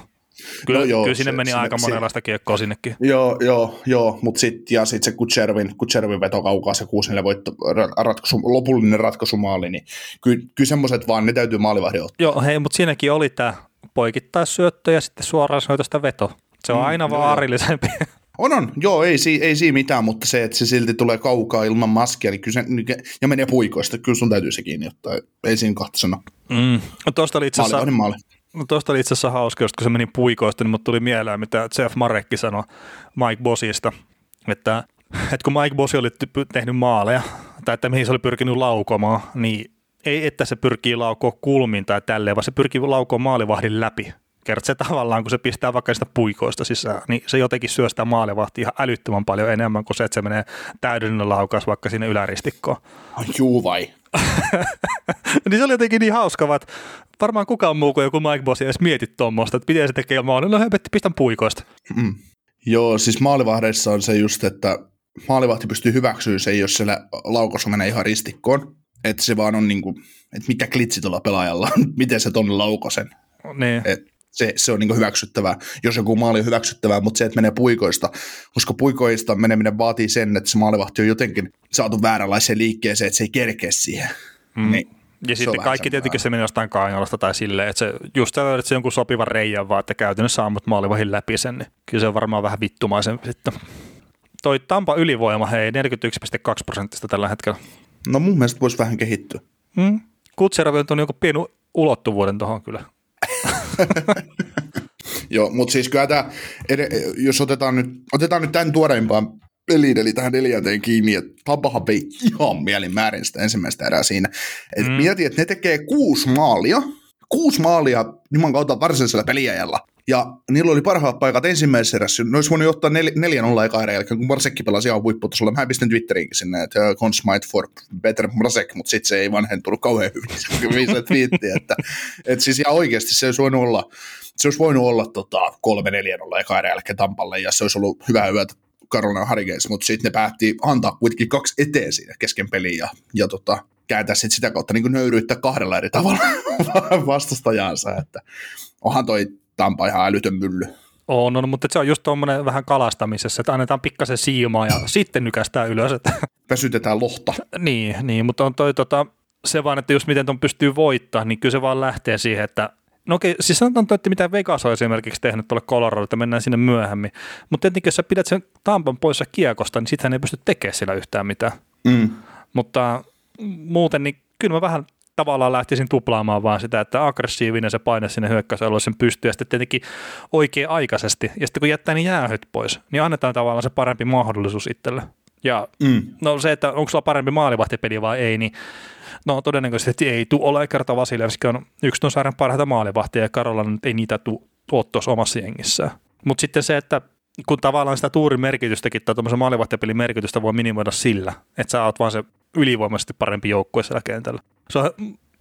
Kyllä, no joo, kyllä sinne se, meni sinne, aika monenlaista kiekkoa sinnekin. Joo, joo, joo mutta sitten ja sit se Kutservin, Kutservin veto kaukaa se 6 voitto, ratkaisu, lopullinen ratkaisumaali, niin kyllä, kyllä semmoiset vaan, ne täytyy maalivahdin ottaa. Joo, hei, mutta siinäkin oli tämä poikittaisyöttö ja sitten suoraan soitosta veto. Se on mm, aina vaan arillisempi. On, on. Joo, ei, ei siinä mitään, mutta se, että se silti tulee kaukaa ilman maskia, niin kyllä se, ja menee puikoista, kyllä sun täytyy se kiinni ottaa. Ei siinä kahta sanoa. Mm. No, tuosta oli itse asiassa... Maali, maali. No tuosta oli itse asiassa hauska, just kun se meni puikoista, niin mut tuli mieleen, mitä Jeff Marekki sanoi Mike Bossista, että, että kun Mike Bossi oli tehnyt maaleja, tai että mihin se oli pyrkinyt laukomaan, niin ei, että se pyrkii laukoa kulmin tai tälleen, vaan se pyrkii laukoa maalivahdin läpi. Kerta se tavallaan, kun se pistää vaikka sitä puikoista sisään, niin se jotenkin syö sitä maalivahtia ihan älyttömän paljon enemmän kuin se, että se menee täydellinen laukaus vaikka sinne yläristikkoon. Juu vai? niin se oli jotenkin niin hauska, että varmaan kukaan muu kuin joku Mike Boss edes mieti tuommoista, että miten se tekee maalin. No höpetti, pistän puikoista. Mm. Joo, siis maalivahdeissa on se just, että maalivahti pystyy hyväksyä se, jos siellä laukossa menee ihan ristikkoon. Että se vaan on niin kuin, että mikä klitsi tuolla pelaajalla on, miten se tuonne laukosen. Niin. Et se, se on niin hyväksyttävää, jos joku maali on hyväksyttävää, mutta se, että menee puikoista, koska puikoista meneminen vaatii sen, että se maalivahti on jotenkin saatu vääränlaiseen liikkeeseen, että se ei kerkeä siihen. Mm. Niin, ja sitten kaikki tietenkin se menee jostain kainalasta tai silleen, että se just löydät se jonkun sopivan reijän vaan, että käytännössä ammut maalivahin läpi sen, niin kyllä se on varmaan vähän vittumaisen sitten. Toi Tampa ylivoima, hei, 41,2 prosenttista tällä hetkellä. No mun mielestä voisi vähän kehittyä. Mm. Kutserov on joku pieni ulottuvuuden tuohon kyllä. Joo, mutta siis kyllä tämä, jos otetaan nyt, otetaan nyt tämän tuoreimpaan peliin, eli tähän neljänteen kiinni, että Tampahan vei ihan mielin määrin sitä ensimmäistä erää siinä. Et mm. Mieti, että ne tekee kuusi maalia, kuusi maalia Juman kautta varsinaisella peliajalla. Ja niillä oli parhaat paikat ensimmäisessä erässä. Ne olisi voinut johtaa nel- 4-0 eka erän jälkeen, kun Marsekki pelasi ihan huipputasolla. Mä pistän Twitteriinkin sinne, että Cons might for better Marsek, mutta sitten se ei vanhentunut kauhean hyvin se twiitti. Että, että siis ihan oikeasti se olisi voinut olla, se olisi voinut olla tota, 3-4-0 eka erän jälkeen Tampalle, ja se olisi ollut hyvä hyvä Carolina Hurricanes, mutta sitten ne päätti antaa kuitenkin kaksi eteen siinä kesken peliä ja, ja tota, kääntää sit sitä kautta niin nöyryyttä kahdella eri tavalla vastustajansa, että onhan toi Tampa ihan älytön mylly. On, on, mutta se on just tuommoinen vähän kalastamisessa, että annetaan pikkasen siimaa ja sitten nykästään ylös. Että. Väsytetään lohta. niin, niin, mutta on toi tota, se vaan, että jos miten tuon pystyy voittaa, niin kyllä se vaan lähtee siihen, että No okei, siis sanotaan, että mitä Vegas on esimerkiksi tehnyt tuolle Colorado, että mennään sinne myöhemmin. Mutta tietenkin, jos sä pidät sen Tampan poissa kiekosta, niin sittenhän ei pysty tekemään sillä yhtään mitään. Mm. Mutta muuten, niin kyllä mä vähän tavallaan lähtisin tuplaamaan vaan sitä, että aggressiivinen se paine sinne hyökkäysalueelle sen pystyy ja sitten tietenkin oikea-aikaisesti. Ja sitten kun jättää niin jäähyt pois, niin annetaan tavallaan se parempi mahdollisuus itselle. Ja mm. no se, että onko sulla parempi maalivahtipeli vai ei, niin no todennäköisesti ei tule ole kerta Vasilevski on yksi tuon sarjan parhaita maalivahtia ja Karola nyt ei niitä tule tuossa omassa jengissään. Mutta sitten se, että kun tavallaan sitä tuurin merkitystäkin tai tuommoisen maalivahtipelin merkitystä voi minimoida sillä, että sä oot vaan se ylivoimaisesti parempi joukkue siellä kentällä. Se on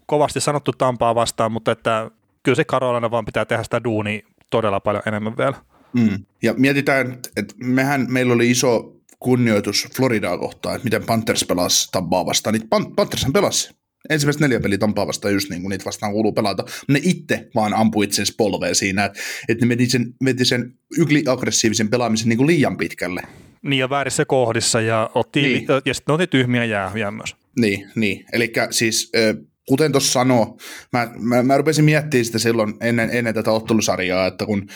kovasti sanottu Tampaa vastaan, mutta että kyllä se Karolana vaan pitää tehdä sitä duunia todella paljon enemmän vielä. Mm. Ja mietitään, että mehän, meillä oli iso kunnioitus Floridaa kohtaan, että miten Panthers pelasi Tampaa vastaan. Niin Pan- Panthers pelasi ensimmäiset neljä peliä Tampaa vastaan just niin kuin niitä vastaan kuuluu pelata. Ne itse vaan ampui itsensä polveen siinä, että, että ne veti sen, veti sen aggressiivisen pelaamisen niin kuin liian pitkälle. Niin ja väärissä kohdissa ja, otti, niin. ja sitten otti tyhmiä jäähyjä myös. Niin, niin. eli siis kuten tuossa sanoo, mä, mä, mä rupesin miettimään sitä silloin ennen, ennen tätä ottelusarjaa, että kun,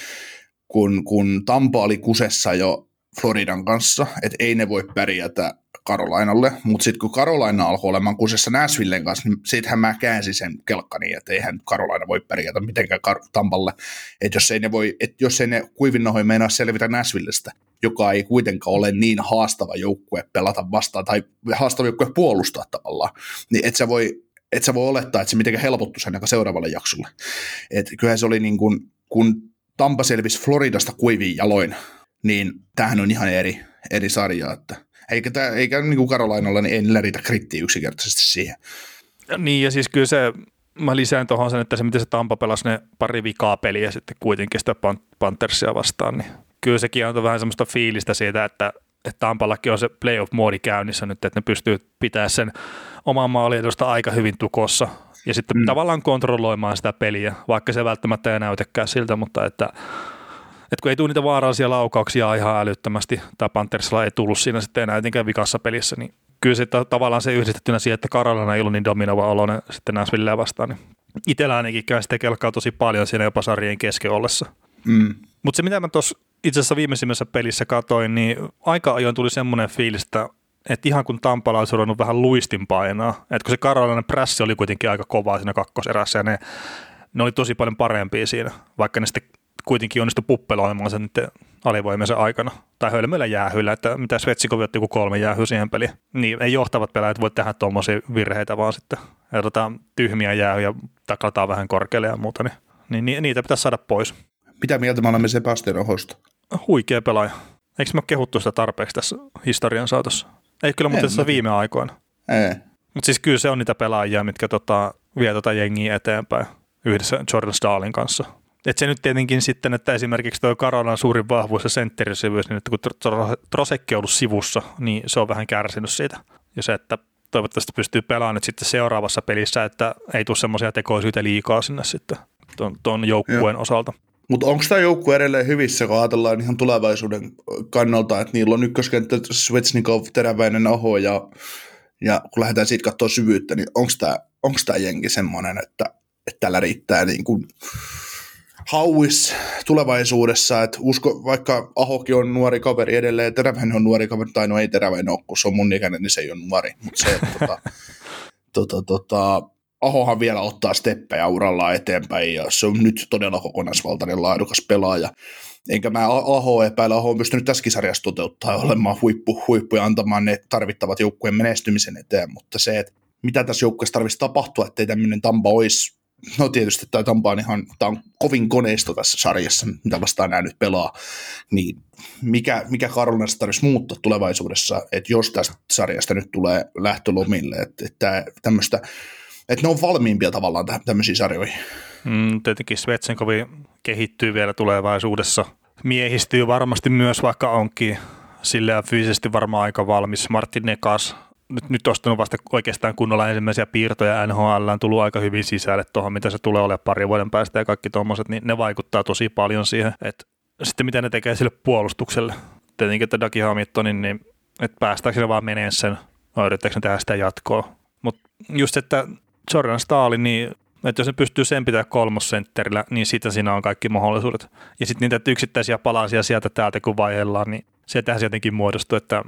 kun, kun Tampa oli kusessa jo Floridan kanssa, että ei ne voi pärjätä Karolainalle, mutta sitten kun Karolaina alkoi olemaan kusessa Nashvillen kanssa, niin sittenhän mä käänsin sen kelkkani, että eihän Karolaina voi pärjätä mitenkään Kar- Tampalle, että jos ei ne, voi, että jos ei ne kuivinnohoin meinaa selvitä Nashvillestä, joka ei kuitenkaan ole niin haastava joukkue pelata vastaan, tai haastava joukkue puolustaa tavallaan, niin et sä voi, et sä voi olettaa, että se mitenkään helpottuisi ainakaan seuraavalle jaksolle. Et kyllähän se oli niin kuin, kun Tampa selvisi Floridasta kuiviin jaloin, niin tämähän on ihan eri, eri sarja, että eikä, tämä, eikä niin kuin Karolainalla, niin ei niillä riitä krittiä yksinkertaisesti siihen. Niin, ja siis kyllä se, mä lisään tuohon sen, että se miten se Tampa pelasi ne pari vikaa peliä sitten kuitenkin sitä Panthersia vastaan, niin kyllä sekin antoi vähän semmoista fiilistä siitä, että, että Tampallakin on se playoff-moodi käynnissä nyt, että ne pystyy pitämään sen oman maaliedosta aika hyvin tukossa ja sitten mm. tavallaan kontrolloimaan sitä peliä, vaikka se välttämättä ei näytäkään siltä, mutta että että kun ei tule niitä vaarallisia laukauksia ihan älyttömästi, tai Panthersilla ei tullut siinä sitten enää etenkään vikassa pelissä, niin kyllä se tavallaan se yhdistettynä siihen, että Karolana ei ollut niin dominoiva oloinen sitten Nashvilleä vastaan, niin itsellä ainakin käy sitä kelkkaa tosi paljon siinä jopa sarjien kesken ollessa. Mm. Mutta se mitä mä tuossa itse asiassa viimeisimmässä pelissä katoin, niin aika ajoin tuli semmoinen fiilis, että, että ihan kun Tampala olisi ruvennut vähän luistin painaa, että kun se Karolainen prässi oli kuitenkin aika kovaa siinä kakkoserässä ja ne, ne oli tosi paljon parempia siinä, vaikka ne sitten kuitenkin onnistui puppeloimaan sen alivoimisen aikana. Tai hölmöillä jäähyillä, että mitä Svetsikov otti joku kolme jäähyä siihen peliin. Niin ei johtavat pelaajat voi tehdä tuommoisia virheitä vaan sitten. Otetaan tyhmiä jäähyjä, taklataan vähän korkealle ja muuta, niin, niin niitä pitäisi saada pois. Mitä mieltä me olemme Sebastian Ohosta? Huikea pelaaja. Eikö me kehuttu sitä tarpeeksi tässä historian saatossa? Ei kyllä, mutta tässä viime aikoina. Ei. Mutta siis kyllä se on niitä pelaajia, mitkä tota, vie tota jengiä eteenpäin yhdessä Jordan Stahlin kanssa. Et se nyt tietenkin sitten, että esimerkiksi tuo Karolan suurin vahvuus ja sentterisyvyys, niin että kun Trosekki on ollut sivussa, niin se on vähän kärsinyt siitä. Ja se, että toivottavasti pystyy pelaamaan nyt sitten seuraavassa pelissä, että ei tule semmoisia tekoisyitä liikaa sinne sitten tuon, joukkueen Joo. osalta. Mutta onko tämä joukkue edelleen hyvissä, kun ajatellaan ihan tulevaisuuden kannalta, että niillä on ykköskenttä Svetsnikov, Teräväinen, Aho ja, ja kun lähdetään siitä katsoa syvyyttä, niin onko tämä onks jengi semmoinen, että, että tällä riittää niin kuin hauis tulevaisuudessa, että usko, vaikka Ahokin on nuori kaveri edelleen, Teräväinen on nuori kaveri, tai no ei Teräväinen ole, kun se on mun ikäinen, niin se ei ole nuori, mutta se, että tota, tota, tota, Ahohan vielä ottaa steppejä uralla eteenpäin, ja se on nyt todella kokonaisvaltainen laadukas pelaaja. Enkä mä Aho epäillä, Aho on pystynyt tässä kisarjassa toteuttaa olemaan huippu, huippu ja antamaan ne tarvittavat joukkueen menestymisen eteen, mutta se, että mitä tässä joukkueessa tarvitsisi tapahtua, ettei tämmöinen Tampa olisi no tietysti tämä Tampa on ihan, tämä on kovin koneisto tässä sarjassa, mitä vastaan nämä nyt pelaa, niin mikä, mikä Karolinasta tarvitsisi muuttaa tulevaisuudessa, että jos tästä sarjasta nyt tulee lähtölomille, että, että tämmöistä, että ne on valmiimpia tavallaan tämmöisiin sarjoihin. Mm, tietenkin Svetsenkovi kehittyy vielä tulevaisuudessa. Miehistyy varmasti myös, vaikka onkin sillä fyysisesti varmaan aika valmis. Martin Nekas nyt, nyt ostanut vasta oikeastaan kunnolla ensimmäisiä piirtoja NHL, on tullut aika hyvin sisälle tuohon, mitä se tulee olemaan pari vuoden päästä ja kaikki tuommoiset, niin ne vaikuttaa tosi paljon siihen, että sitten mitä ne tekee sille puolustukselle. Tietenkin, että Dagi Hamiltonin, niin että päästäänkö ne vaan menee sen, vai yrittääkö ne tehdä sitä jatkoa. Mutta just, että Jordan Staali, niin että jos ne pystyy sen pitää kolmosentterillä, niin siitä siinä on kaikki mahdollisuudet. Ja sitten niitä yksittäisiä palasia sieltä täältä kun vaihellaan, niin se se jotenkin muodostuu, että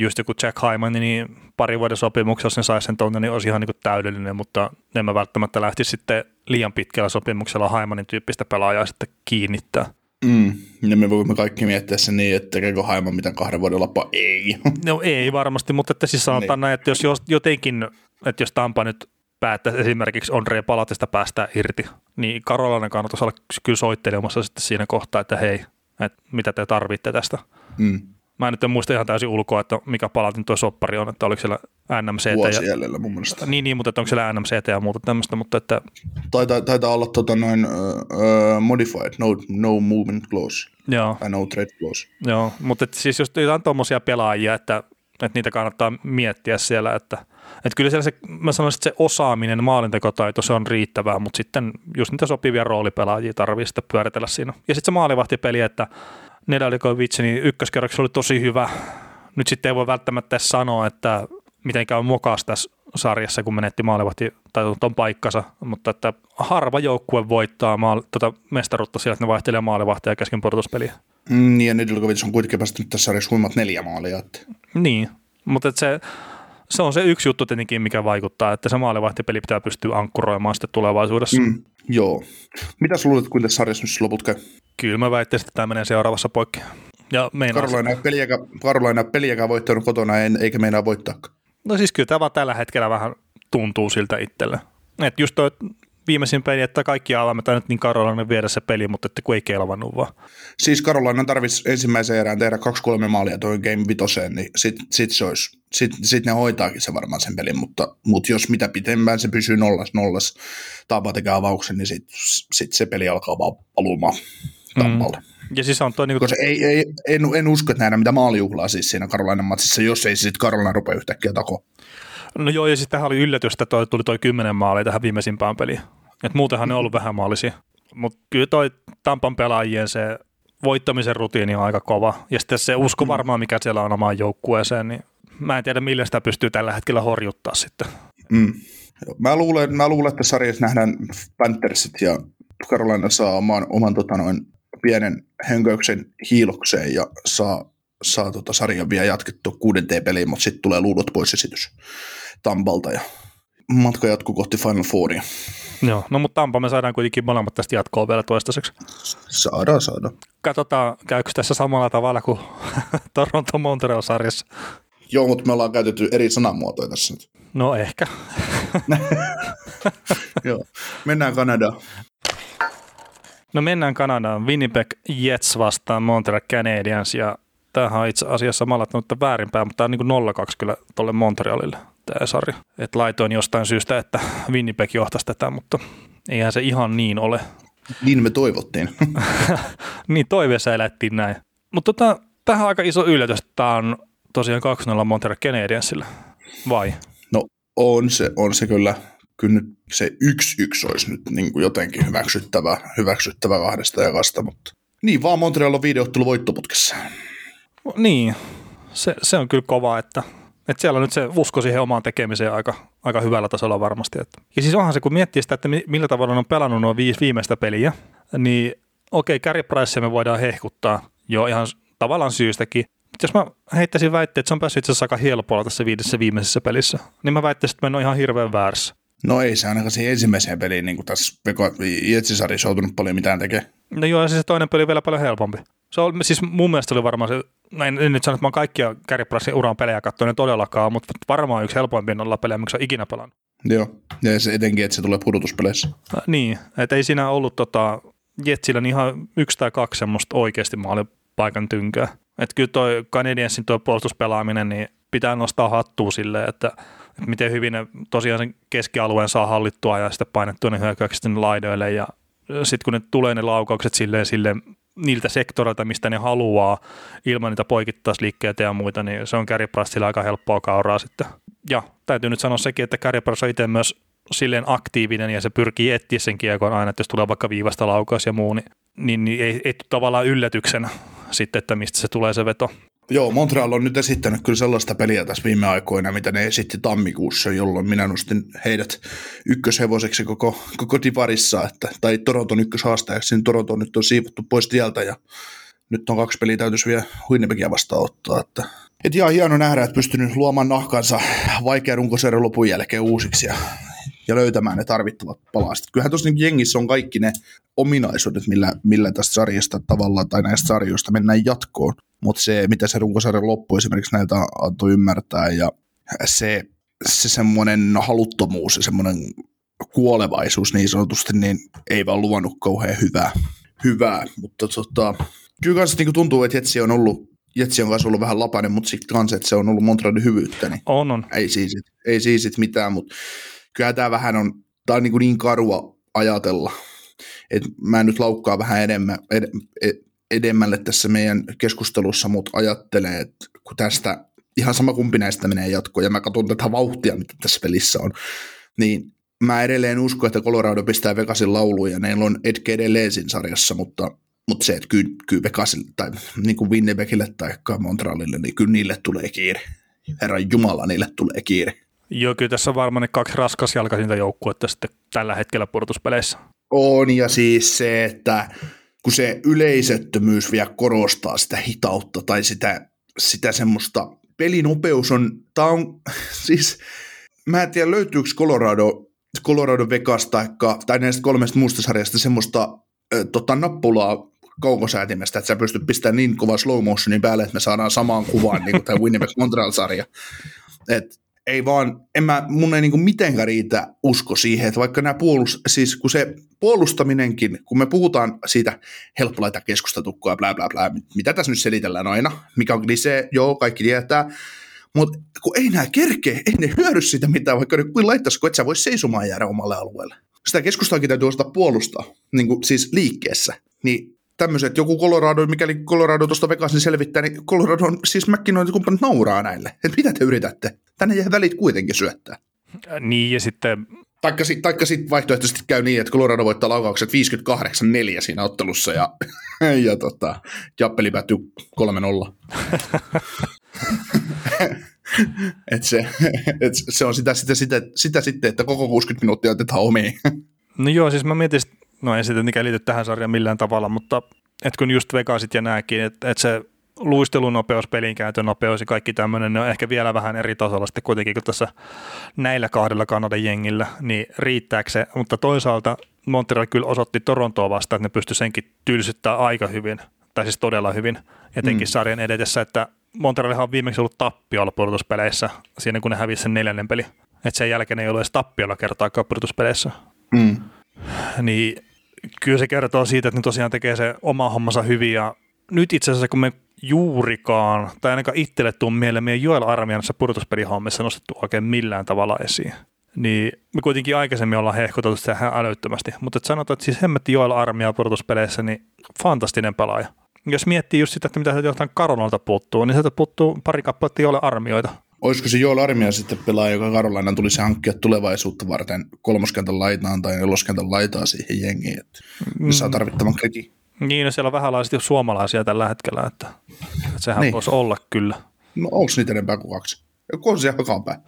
just joku Jack Hyman, niin pari vuoden sopimuksessa, jos ne saisi sen tonne, niin olisi ihan niin kuin täydellinen, mutta en mä välttämättä lähtisi sitten liian pitkällä sopimuksella Hymanin tyyppistä pelaajaa sitten kiinnittää. Mm. Ja me voimme kaikki miettiä sen niin, että tekeekö Haiman mitään kahden vuoden loppua? Ei. No ei varmasti, mutta että siis sanotaan niin. näin, että jos jotenkin, että jos Tampa nyt päättäisi esimerkiksi Andre Palatista päästä irti, niin Karolainen kannattaisi olla kyllä soittelemassa sitten siinä kohtaa, että hei, että mitä te tarvitte tästä. Mm. Mä en nyt en muista ihan täysin ulkoa, että mikä palatin tuo soppari on, että oliko siellä NMC. Vuosi ja, jäljellä mun mielestä. Niin, niin, mutta että onko siellä NMC ja muuta tämmöistä, mutta että... Taitaa, taitaa olla tota noin uh, modified, no, no movement clause. Joo. Tai no trade clause. Joo, mutta että siis jos on tuommoisia pelaajia, että, että niitä kannattaa miettiä siellä, että, että kyllä siellä se, mä sanoisin, että se osaaminen, maalintekotaito, se on riittävää, mutta sitten just niitä sopivia roolipelaajia tarvii sitten pyöritellä siinä. Ja sitten se maalivahtipeli, että Nedalikovic, niin ykköskerroksessa oli tosi hyvä. Nyt sitten ei voi välttämättä sanoa, että miten käy mokas tässä sarjassa, kun menetti maalivahti tai tuon paikkansa, mutta että harva joukkue voittaa maal, tuota mestaruutta sillä, että ne vaihtelee maalivahtia kesken portuspeliä. Mm, ja Nedalikovic on kuitenkin päässyt tässä sarjassa huimat neljä maalia. Että. Niin, mutta että se, se on se yksi juttu tietenkin, mikä vaikuttaa, että se maalivahtipeli pitää pystyä ankkuroimaan sitten tulevaisuudessa. Mm, joo. Mitä sä luulet, kun tässä sarjassa nyt loput käy? Kyllä mä väittäisin, että tämä menee seuraavassa poikki. Ja Karolaina ei peliäkään, Karolaina peliäkään voittanut kotona, eikä meinaa voittaa. No siis kyllä tämä vaan tällä hetkellä vähän tuntuu siltä itselle. Et just toi viimeisin peli, että kaikki avaimet nyt niin Karolainen viedä se peli, mutta että kun ei kelvannut vaan. Siis Karolaina tarvitsisi ensimmäisen erään tehdä kaksi-kolme maalia tuohon Game Vitoseen, niin sitten sit se olisi, sit, sit ne hoitaakin se varmaan sen pelin, mutta, mutta jos mitä pitempään se pysyy nollas nollas, Tampa tekee avauksen, niin sitten sit se peli alkaa vaan palumaan Tampalta. Mm. Ja siis on toi niinku... Koska ei, ei, en, en usko, että nähdään mitä maalijuhlaa siis siinä Karolainan matsissa, jos ei sitten Karolaina rupea yhtäkkiä takoa. No joo, ja sitten tähän oli yllätys, että toi, tuli toi kymmenen maalia tähän viimeisimpään peliin. Et muutenhan ne on ollut vähän maalisia. Mutta kyllä toi Tampan pelaajien se voittamisen rutiini on aika kova. Ja sitten se usko mm. varmaan, mikä siellä on omaan joukkueeseen, niin mä en tiedä, millä sitä pystyy tällä hetkellä horjuttaa sitten. Mm. Mä luulen, mä luulen, että sarjassa nähdään Panthersit ja Carolina saa oman, oman tota noin, pienen hönköyksen hiilokseen ja saa, saa tota sarjan vielä jatkettua kuudenteen peliin, mutta sitten tulee luulot pois esitys Tampalta ja matka jatkuu kohti Final Fouria. Joo, no mutta Tampa me saadaan kuitenkin molemmat tästä jatkoa vielä toistaiseksi. Saadaan, saadaan. Katsotaan, käykö tässä samalla tavalla kuin Toronto Montreal-sarjassa. Joo, mutta me ollaan käytetty eri sanamuotoja tässä nyt. No ehkä. Joo, mennään Kanadaan. No mennään Kanadaan. Winnipeg Jets vastaan Montreal Canadiens ja tämähän on itse asiassa malattanut väärinpäin, mutta tämä on niin 0-2 kyllä tuolle Montrealille tämä sarja. Et laitoin jostain syystä, että Winnipeg johtaisi tätä, mutta eihän se ihan niin ole. Niin me toivottiin. niin toiveessa elettiin näin. Mutta tota, tähän on aika iso yllätys, tämä on tosiaan 2-0 Montreal Canadiensille, vai? No on se, on se kyllä kyllä nyt se yksi yksi olisi nyt niin kuin jotenkin hyväksyttävä, hyväksyttävä kahdesta ja kasta, mutta niin vaan Montreal on videottelu voittoputkessa. Niin, se, se, on kyllä kova, että, että siellä on nyt se usko siihen omaan tekemiseen aika, aika hyvällä tasolla varmasti. Että. Ja siis onhan se, kun miettii sitä, että millä tavalla on pelannut nuo viisi viimeistä peliä, niin okei, Carey Price me voidaan hehkuttaa jo ihan tavallaan syystäkin. Jos mä heittäisin väitteen, että se on päässyt itse asiassa aika helpolla tässä viidessä viimeisessä pelissä, niin mä väittäisin, että mä en ihan hirveän väärässä. No ei se ainakaan siihen ensimmäiseen peliin, niin kuin tässä Jetsisarissa joutunut paljon mitään tekemään. No joo, ja siis se toinen peli vielä paljon helpompi. Se on, siis mun mielestä oli varmaan se, en, en nyt sano, että mä oon kaikkia Kärjäpräsin uran pelejä katsonut todellakaan, mutta varmaan yksi helpoimpia nolla pelejä, miksi on ikinä pelannut. Joo, ja se etenkin, että se tulee pudotuspeleissä. Äh, niin, että ei siinä ollut tota, Jetsillä niin ihan yksi tai kaksi semmoista oikeasti maalipaikan tynkää. Että kyllä toi Canadiensin tuo puolustuspelaaminen, niin pitää nostaa hattua silleen, että, että miten hyvin ne tosiaan sen keskialueen saa hallittua ja sitten painettua ne hyökkäykset laidoille ja sitten kun ne tulee ne laukaukset silleen, silleen niiltä sektoreilta, mistä ne haluaa, ilman niitä poikittaisliikkeitä ja muita, niin se on Gary aika helppoa kauraa sitten. Ja täytyy nyt sanoa sekin, että Gary on itse myös silleen aktiivinen ja se pyrkii etsiä sen kiekon aina, että jos tulee vaikka viivasta laukaus ja muu, niin, niin, niin ei, ei tavallaan yllätyksenä sitten, että mistä se tulee se veto. Joo, Montreal on nyt esittänyt kyllä sellaista peliä tässä viime aikoina, mitä ne esitti tammikuussa, jolloin minä nostin heidät ykköshevoseksi koko, koko divarissa, että, tai Toronton ykköshaastajaksi, niin Toronto nyt on siivottu pois tieltä ja nyt on kaksi peliä täytyisi vielä Winnipegia vastaan ottaa. Että, et ihan hieno nähdä, että pystynyt luomaan nahkansa vaikea runkosarjan lopun jälkeen uusiksi ja, ja löytämään ne tarvittavat palastot. Kyllähän tuossa niin jengissä on kaikki ne ominaisuudet, millä, millä tästä sarjasta tavallaan tai näistä sarjoista mennään jatkoon. Mutta se, mitä se runkosarjan loppu esimerkiksi näiltä antoi ymmärtää ja se, se semmoinen haluttomuus ja semmoinen kuolevaisuus niin sanotusti, niin ei vaan luvannut kauhean hyvää. hyvää. Mutta tota, kyllä kanssa niin tuntuu, että Jetsi on ollut Jetsi on kanssa ollut vähän lapainen, mutta sitten kanssa, että se on ollut Montrealin hyvyyttä. Niin on, on. Ei siis, ei siis mitään, mutta kyllä tämä vähän on, tämä on niin, niin karua ajatella. Et mä nyt laukkaa vähän enemmän, ed, ed, edemmälle tässä meidän keskustelussa, mutta ajattelen, että kun tästä ihan sama kumpi näistä menee jatkoon, ja mä katson tätä vauhtia, mitä tässä pelissä on, niin mä edelleen uskon, että Colorado pistää Vegasin lauluun, ja neillä on Edke edelleen siinä sarjassa, mutta, mutta se, että kyllä, kyllä Vegasille, tai niin kuin Winnipegille tai Montrealille, niin kyllä niille tulee kiire. Herran Jumala, niille tulee kiire. Joo, kyllä tässä on varmaan ne kaksi raskasjalkaisinta joukkuetta sitten tällä hetkellä pudotuspeleissä. On, ja siis se, että kun se yleisettömyys vielä korostaa sitä hitautta tai sitä, sitä semmoista pelinopeus on, tää on siis, mä en tiedä löytyykö Colorado, Colorado Vegas taikka, tai näistä kolmesta muusta sarjasta semmoista tota, nappulaa kaukosäätimestä, että sä pystyt pistämään niin kova slow motionin päälle, että me saadaan samaan kuvaan niin kuin tämä Winnipeg Montreal-sarja. Et ei vaan, en mä, mun ei niinku mitenkään riitä usko siihen, että vaikka nämä puolust, siis kun se puolustaminenkin, kun me puhutaan siitä helppo laittaa keskustatukkoa bla bla bla, mitä tässä nyt selitellään aina, mikä on klise, joo, kaikki tietää, mutta kun ei nämä kerke, ei ne hyödy sitä mitään, vaikka ne kuin laittaisi, kun et sä voi seisomaan jäädä omalle alueelle. Sitä keskustaakin täytyy ostaa puolustaa, niin kuin siis liikkeessä. Niin tämmöiset, joku Colorado, mikäli Colorado tuosta Vegasin selvittää, niin Colorado on, siis McKinnon kumppanit nauraa näille. Että mitä te yritätte? Tänne jää välit kuitenkin syöttää. Niin ja sitten... Taikka, taikka sitten vaihtoehtoisesti käy niin, että Colorado voittaa laukaukset 58-4 siinä ottelussa ja, ja tota, Jappeli päättyy 3-0. et se, et se on sitä, sitä, sitä, sitä sitten, että koko 60 minuuttia otetaan omiin. no joo, siis mä mietin, no ei se tietenkään liity tähän sarjaan millään tavalla, mutta et kun just Vegasit ja nääkin, että et se luistelunopeus, pelinkäytönopeus ja kaikki tämmöinen, ne on ehkä vielä vähän eri tasolla sitten kuitenkin kuin tässä näillä kahdella Kanadan jengillä, niin riittääkö se, mutta toisaalta Montreal kyllä osoitti Torontoa vastaan, että ne pystyi senkin tylsyttämään aika hyvin, tai siis todella hyvin, etenkin mm. sarjan edetessä, että Montrealhan on viimeksi ollut tappiolla pudotuspeleissä siinä, kun ne hävisi sen neljännen peli. Että sen jälkeen ei ole edes tappiolla kertaakaan pudotuspeleissä. Mm. Niin kyllä se kertoo siitä, että ne tosiaan tekee se oma hommansa hyvin ja nyt itse asiassa kun me juurikaan, tai ainakaan itselle tuu mieleen meidän Joel Armianassa pudotuspelihommissa nostettu oikein millään tavalla esiin. Niin me kuitenkin aikaisemmin ollaan hehkoteltu sitä ihan älyttömästi, mutta et sanotaan, että siis hemmetti Joel Armia pudotuspeleissä, niin fantastinen pelaaja. Jos miettii just sitä, että mitä sieltä jostain Karololta puuttuu, niin sieltä puuttuu pari kappaletta Joel Armioita. Olisiko se Joel Armia sitten pelaaja, joka Karolainan tulisi hankkia tulevaisuutta varten kolmoskentän laitaan tai neloskentän laitaa siihen jengiin, että mm. saa tarvittavan kredi. Niin, no siellä on vähänlaisesti suomalaisia tällä hetkellä, että, että sehän niin. voisi olla kyllä. No onko niitä enempää kuin kaksi? Joku on siellä päin.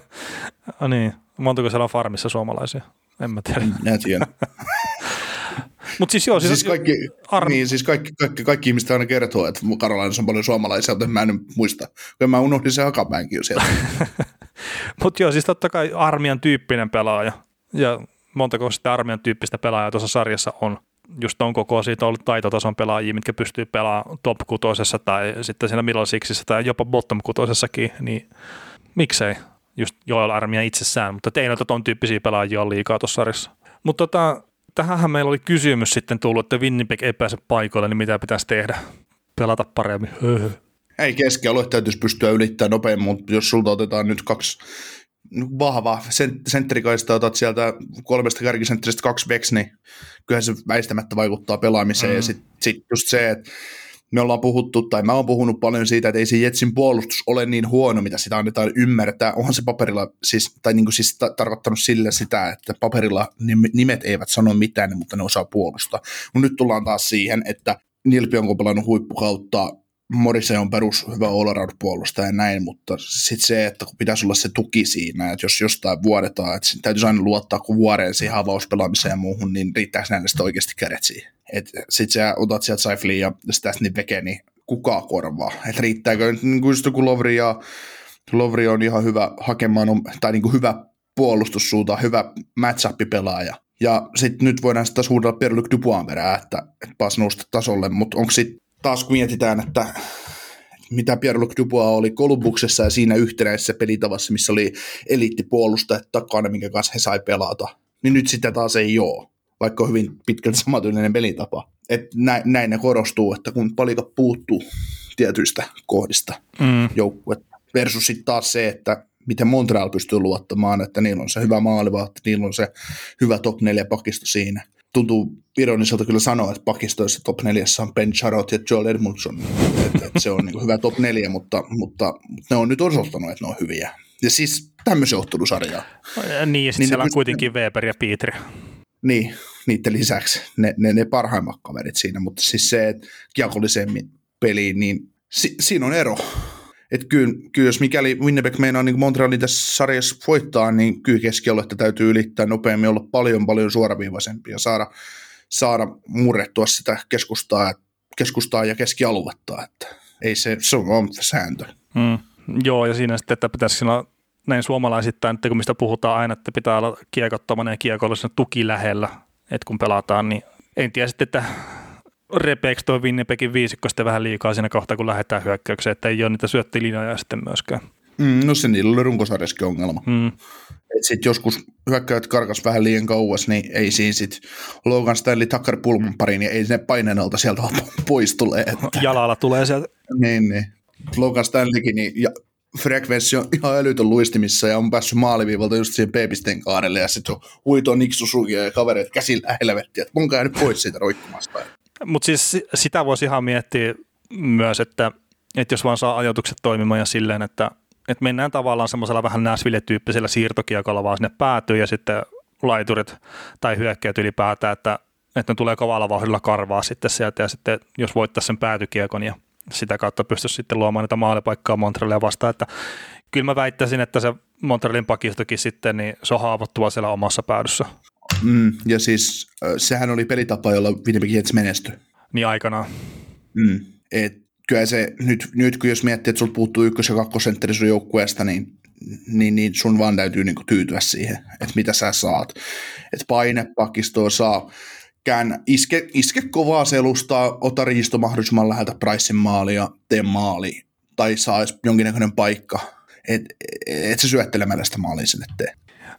no niin, montako siellä on farmissa suomalaisia? En mä tiedä. En tiedä. Mutta siis joo, siis, siis kaikki, ar- niin, siis kaikki, kaikki, kaikki ihmiset aina kertoo, että Karolainassa on paljon suomalaisia, mutta mä en muista. Kun mä unohdin sen hakapäänkin jo sieltä. mutta joo, siis totta kai armian tyyppinen pelaaja. Ja montako sitä armian tyyppistä pelaajaa tuossa sarjassa on just ton koko siitä on ollut taitotason pelaajia, mitkä pystyy pelaamaan top kutosessa tai sitten siinä middle sixissä tai jopa bottom kutosessakin, niin miksei. just Joel Armia itsessään, mutta teillä ton tyyppisiä pelaajia on liikaa tuossa sarjassa. Mutta tota, tähänhän meillä oli kysymys sitten tullut, että Winnipeg ei pääse paikoille, niin mitä pitäisi tehdä? Pelata paremmin. Höhö. Ei keskialue täytyisi pystyä ylittämään nopeammin, mutta jos sulta otetaan nyt kaksi vahva sentterikaista, otat sieltä kolmesta kärkisentteristä kaksi backs, niin kyllähän se väistämättä vaikuttaa pelaamiseen. Mm. Ja sitten sit just se, että me ollaan puhuttu, tai mä oon puhunut paljon siitä, että ei se Jetsin puolustus ole niin huono, mitä sitä annetaan ymmärtää. Onhan se paperilla, siis, tai niin kuin siis ta- tarkoittanut sillä sitä, että paperilla nimet eivät sano mitään, mutta ne osaa puolustaa. Mutta nyt tullaan taas siihen, että Nilpi on pelannut huippukautta, Morise on perus hyvä all puolustaja ja näin, mutta sitten se, että kun pitäisi olla se tuki siinä, että jos jostain vuodetaan, että täytyisi aina luottaa kun vuoreen siihen avauspelaamiseen ja muuhun, niin riittääkö näille sitten oikeasti kädet siihen. Sitten sä otat sieltä Saifliin ja sitä niin veke, niin kuka korvaa. Että riittääkö, niin kuin just kun Lovri, ja, Lovri on ihan hyvä hakemaan, tai niin kuin hyvä puolustussuunta, hyvä match-up-pelaaja. Ja sitten nyt voidaan sitä huudella Pierre-Luc perään, että, että pas nousta tasolle, mutta onko sitten taas kun mietitään, että mitä Pierre-Luc Dubois oli Kolumbuksessa ja siinä yhtenäisessä pelitavassa, missä oli eliittipuolustajat takana, minkä kanssa he sai pelata, niin nyt sitä taas ei ole, vaikka on hyvin pitkälti samatyylinen pelitapa. Et näin, näin ne korostuu, että kun palika puuttuu tietyistä kohdista mm. joukkuetta, versus sitten taas se, että miten Montreal pystyy luottamaan, että niillä on se hyvä maalivahti, niillä on se hyvä top 4 pakisto siinä – tuntuu ironiselta kyllä sanoa, että pakistoissa top 4 on Ben Charot ja Joel Edmundson. Et, et se on niin hyvä top 4, mutta, mutta, mutta ne on nyt osoittanut, että ne on hyviä. Ja siis tämmöisen ottelusarjaa. Niin, ja sitten niin siellä on kuitenkin Weber ja Pietri. Niin, niiden lisäksi ne, ne, ne parhaimmat kaverit siinä, mutta siis se, että kiekollisemmin peliin, niin si, siinä on ero. Että kyllä, kyllä, jos mikäli Winnipeg meinaa niin Montrealin tässä sarjassa voittaa, niin kyllä keskialuetta täytyy ylittää nopeammin, olla paljon paljon suoraviivaisempi ja saada, saada murrettua sitä keskustaa, keskustaa ja keskialuetta. Että ei se, se on sääntö. Mm. Joo, ja siinä sitten, että pitäisi siinä näin suomalaisittain, että kun mistä puhutaan aina, että pitää olla kiekottomainen ja kiekollisen tuki lähellä, että kun pelataan, niin en tiedä sitten, että repeeksi tuo Winnipegin viisikko sitten vähän liikaa siinä kohtaa, kun lähdetään hyökkäykseen, että ei ole niitä syöttilinjoja sitten myöskään. Mm, no se niillä oli runkosarjaskin ongelma. Mm. Sitten joskus hyökkäyt karkas vähän liian kauas, niin ei siinä sitten Logan Stanley Tucker Pulman pari, niin ei ne paineen alta sieltä pois tule. Että. Jalalla tulee sieltä. Niin, niin. Logan Stanleykin, niin ja frekvenssi on ihan älytön luistimissa ja on päässyt maaliviivalta just siihen B-pisteen kaarelle ja sitten on huito niksusukia ja kavereet käsillä helvettiä, että mun nyt pois siitä roikkumasta. Mutta siis sitä voisi ihan miettiä myös, että, että jos vaan saa ajatukset toimimaan ja silleen, että, että mennään tavallaan semmoisella vähän Nashville-tyyppisellä siirtokiekolla vaan sinne päätyy ja sitten laiturit tai hyökkäät ylipäätään, että, että ne tulee kovalla vauhdilla karvaa sitten sieltä ja sitten jos voittaa sen päätykiekon ja sitä kautta pystyisi sitten luomaan niitä maalipaikkaa Montrealia vastaan, että kyllä mä väittäisin, että se Montrealin pakistokin sitten, niin se on haavoittuva siellä omassa päädyssä. Mm, ja siis sehän oli pelitapa, jolla Winnipeg Jets menestyi. Niin aikanaan. Mm, et kyllä se, nyt, nyt kun jos miettii, että sulta puuttuu ykkös- ja kakkosentteri sun joukkueesta, niin, niin, niin sun vaan täytyy niinku tyytyä siihen, että mitä sä saat. Että painepakistoa saa, kään, iske, iske kovaa selustaa, ota riisto mahdollisimman läheltä Pricein maalia, tee maali, tai saa jonkinnäköinen paikka, että et se syöttelemällä sitä maaliin sinne tee.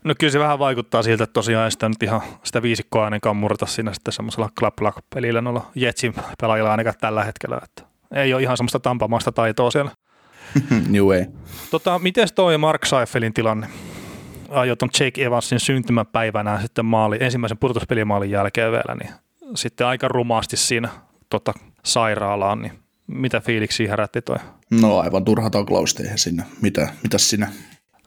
No kyllä se vähän vaikuttaa siltä, että tosiaan sitä nyt ihan sitä viisikkoa ainakaan murta siinä sitten semmoisella clap pelillä noilla Jetsin pelaajilla ainakaan tällä hetkellä, että ei ole ihan semmoista tampamaista taitoa siellä. New way. Tota, miten toi Mark Seifelin tilanne? Ajoi tuon Jake Evansin syntymäpäivänä sitten maali, ensimmäisen pudotuspelimaalin jälkeen vielä, niin sitten aika rumaasti siinä tota, sairaalaan, niin mitä fiiliksi herätti toi? No aivan turha taklaus sinne. Mitä, mitä sinä?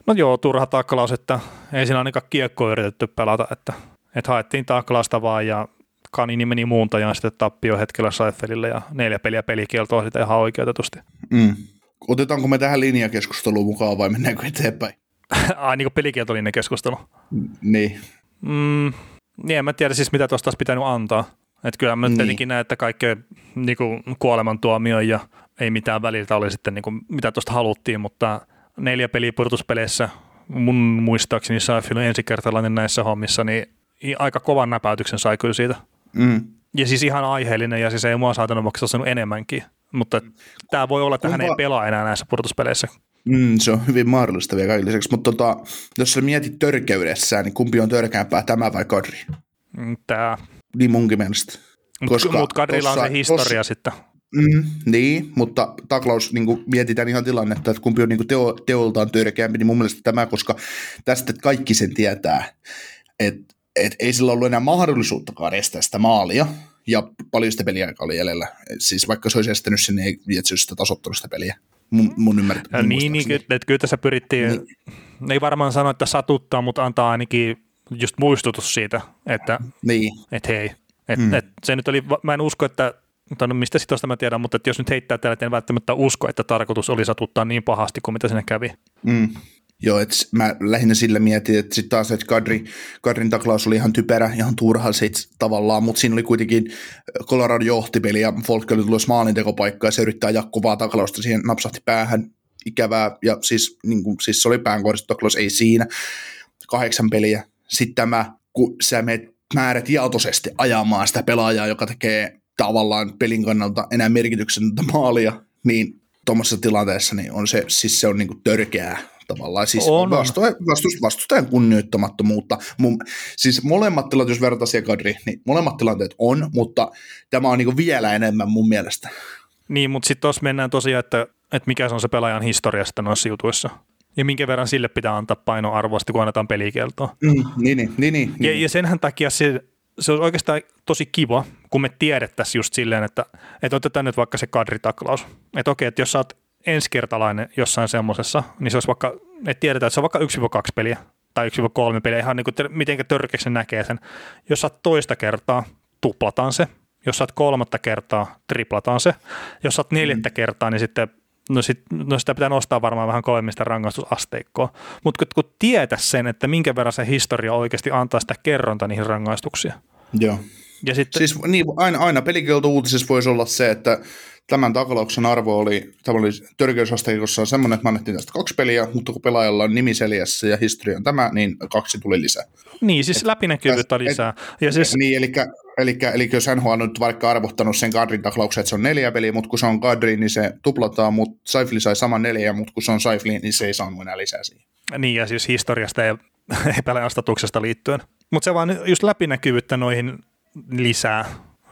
No joo, turha taklaus, että ei siinä ainakaan kiekkoa yritetty pelata, että, että haettiin taklausta vaan ja Kanini meni muuntajaan sitten tappio hetkellä Seifelille ja neljä peliä pelikieltoa sitä ihan oikeutetusti. Mm. Otetaanko me tähän linjakeskusteluun mukaan vai mennäänkö eteenpäin? Ai niin kuin pelikieltolinjan keskustelu? Niin. Mm, niin en mä tiedä siis mitä tuosta olisi pitänyt antaa. Että kyllä mä niin. tietenkin näen, että kaikkea niin kuolemantuomio ja ei mitään väliltä oli sitten niin kuin, mitä tuosta haluttiin, mutta – neljä peliä purtuspeleissä, mun muistaakseni Saifin ensikertalainen näissä hommissa, niin aika kovan näpäytyksen sai kyllä siitä. Mm. Ja siis ihan aiheellinen, ja siis ei mua saatanut maksaa enemmänkin. Mutta tämä voi olla, että hän ei pelaa enää näissä purtuspeleissä. Mm, se on hyvin mahdollista vielä kaikille lisäksi, mutta tota, jos sä mietit törkeydessään, niin kumpi on törkeämpää, tämä vai Kadri? Tää. Niin munkin mielestä. Mutta mut Kadrilla on se historia tossa, sitten. Mm, niin, mutta taklaus, niin kuin mietitään ihan tilannetta, että kumpi on niin kuin teo, teoltaan törkeämpi, niin mun mielestä tämä, koska tästä kaikki sen tietää, että et ei sillä ollut enää mahdollisuuttakaan estää sitä maalia, ja paljon sitä peliä oli jäljellä. Siis vaikka se olisi estänyt sen, niin ei se sitä tasoittanut sitä peliä. Mun, mun ymmärtää. Niin, niin että kyllä tässä pyrittiin, niin. ei varmaan sano, että satuttaa, mutta antaa ainakin just muistutus siitä, että niin. et hei, et, mm. et se nyt oli, mä en usko, että tai no mistä sitä mä tiedän, mutta että jos nyt heittää tällä, en välttämättä usko, että tarkoitus oli satuttaa niin pahasti kuin mitä sinne kävi. Mm. Joo, että mä lähinnä sillä mietin, että sitten taas, että Kadri, Kadrin taklaus oli ihan typerä, ihan turha sit tavallaan, mutta siinä oli kuitenkin Colorado johtipeli ja Folk oli tulossa maalintekopaikkaa ja se yrittää jatkuvaa taklausta, siihen napsahti päähän ikävää ja siis, niin kuin, siis se oli päänkohdistettu taklaus, ei siinä, kahdeksan peliä. Sitten tämä, kun sä menet määrät tietoisesti ajamaan sitä pelaajaa, joka tekee tavallaan pelin kannalta enää merkityksetöntä maalia, niin tuommoisessa tilanteessa niin on se, siis se on niin kuin törkeää tavallaan. Siis on, vastu, vastus, vastustajan kunnioittamattomuutta. Mun, siis molemmat tilanteet, jos verrataan Kadri, niin molemmat tilanteet on, mutta tämä on niin vielä enemmän mun mielestä. Niin, mutta sitten tuossa mennään tosiaan, että, että mikä se on se pelaajan historiasta noissa jutuissa. Ja minkä verran sille pitää antaa painoarvoa, kun annetaan pelikieltoa. Mm, niin, niin, niin, niin. Ja, ja senhän takia se, se on oikeastaan tosi kiva, kun me tiedettäisiin just silleen, että, että otetaan nyt vaikka se kadritaklaus. Että okei, että jos sä oot ensikertalainen jossain semmoisessa, niin se olisi vaikka, että tiedetään, että se on vaikka 1-2 peliä tai 1-3 peliä, ihan niin kuin miten törkeäksi näkee sen. Jos sä oot toista kertaa, tuplataan se. Jos sä oot kolmatta kertaa, triplataan se. Jos sä oot neljättä mm. kertaa, niin sitten no, sit, no sitä pitää nostaa varmaan vähän kovemmista rangaistusasteikkoa. Mutta kun, kun tietä sen, että minkä verran se historia oikeasti antaa sitä kerronta niihin rangaistuksia. Joo. Ja sitten, siis niin, aina, aina pelikielto uutisessa voisi olla se, että tämän taklauksen arvo oli, tämä oli törkeysasteikossa on semmoinen, että me annettiin tästä kaksi peliä, mutta kun pelaajalla on nimi seljässä ja historia on tämä, niin kaksi tuli lisää. Niin, siis läpinäkyvyyttä lisää. Ja siis... Niin, eli, eli, eli jos NHL on nyt vaikka arvottanut sen Kadrin taklauksen, että se on neljä peliä, mutta kun se on Kadri, niin se tuplataan, mutta Saifli sai saman neljä, mutta kun se on Saifli, niin se ei saanut enää lisää siihen. Niin, ja siis historiasta ja pelaajan liittyen. Mutta se vaan just läpinäkyvyyttä noihin lisää,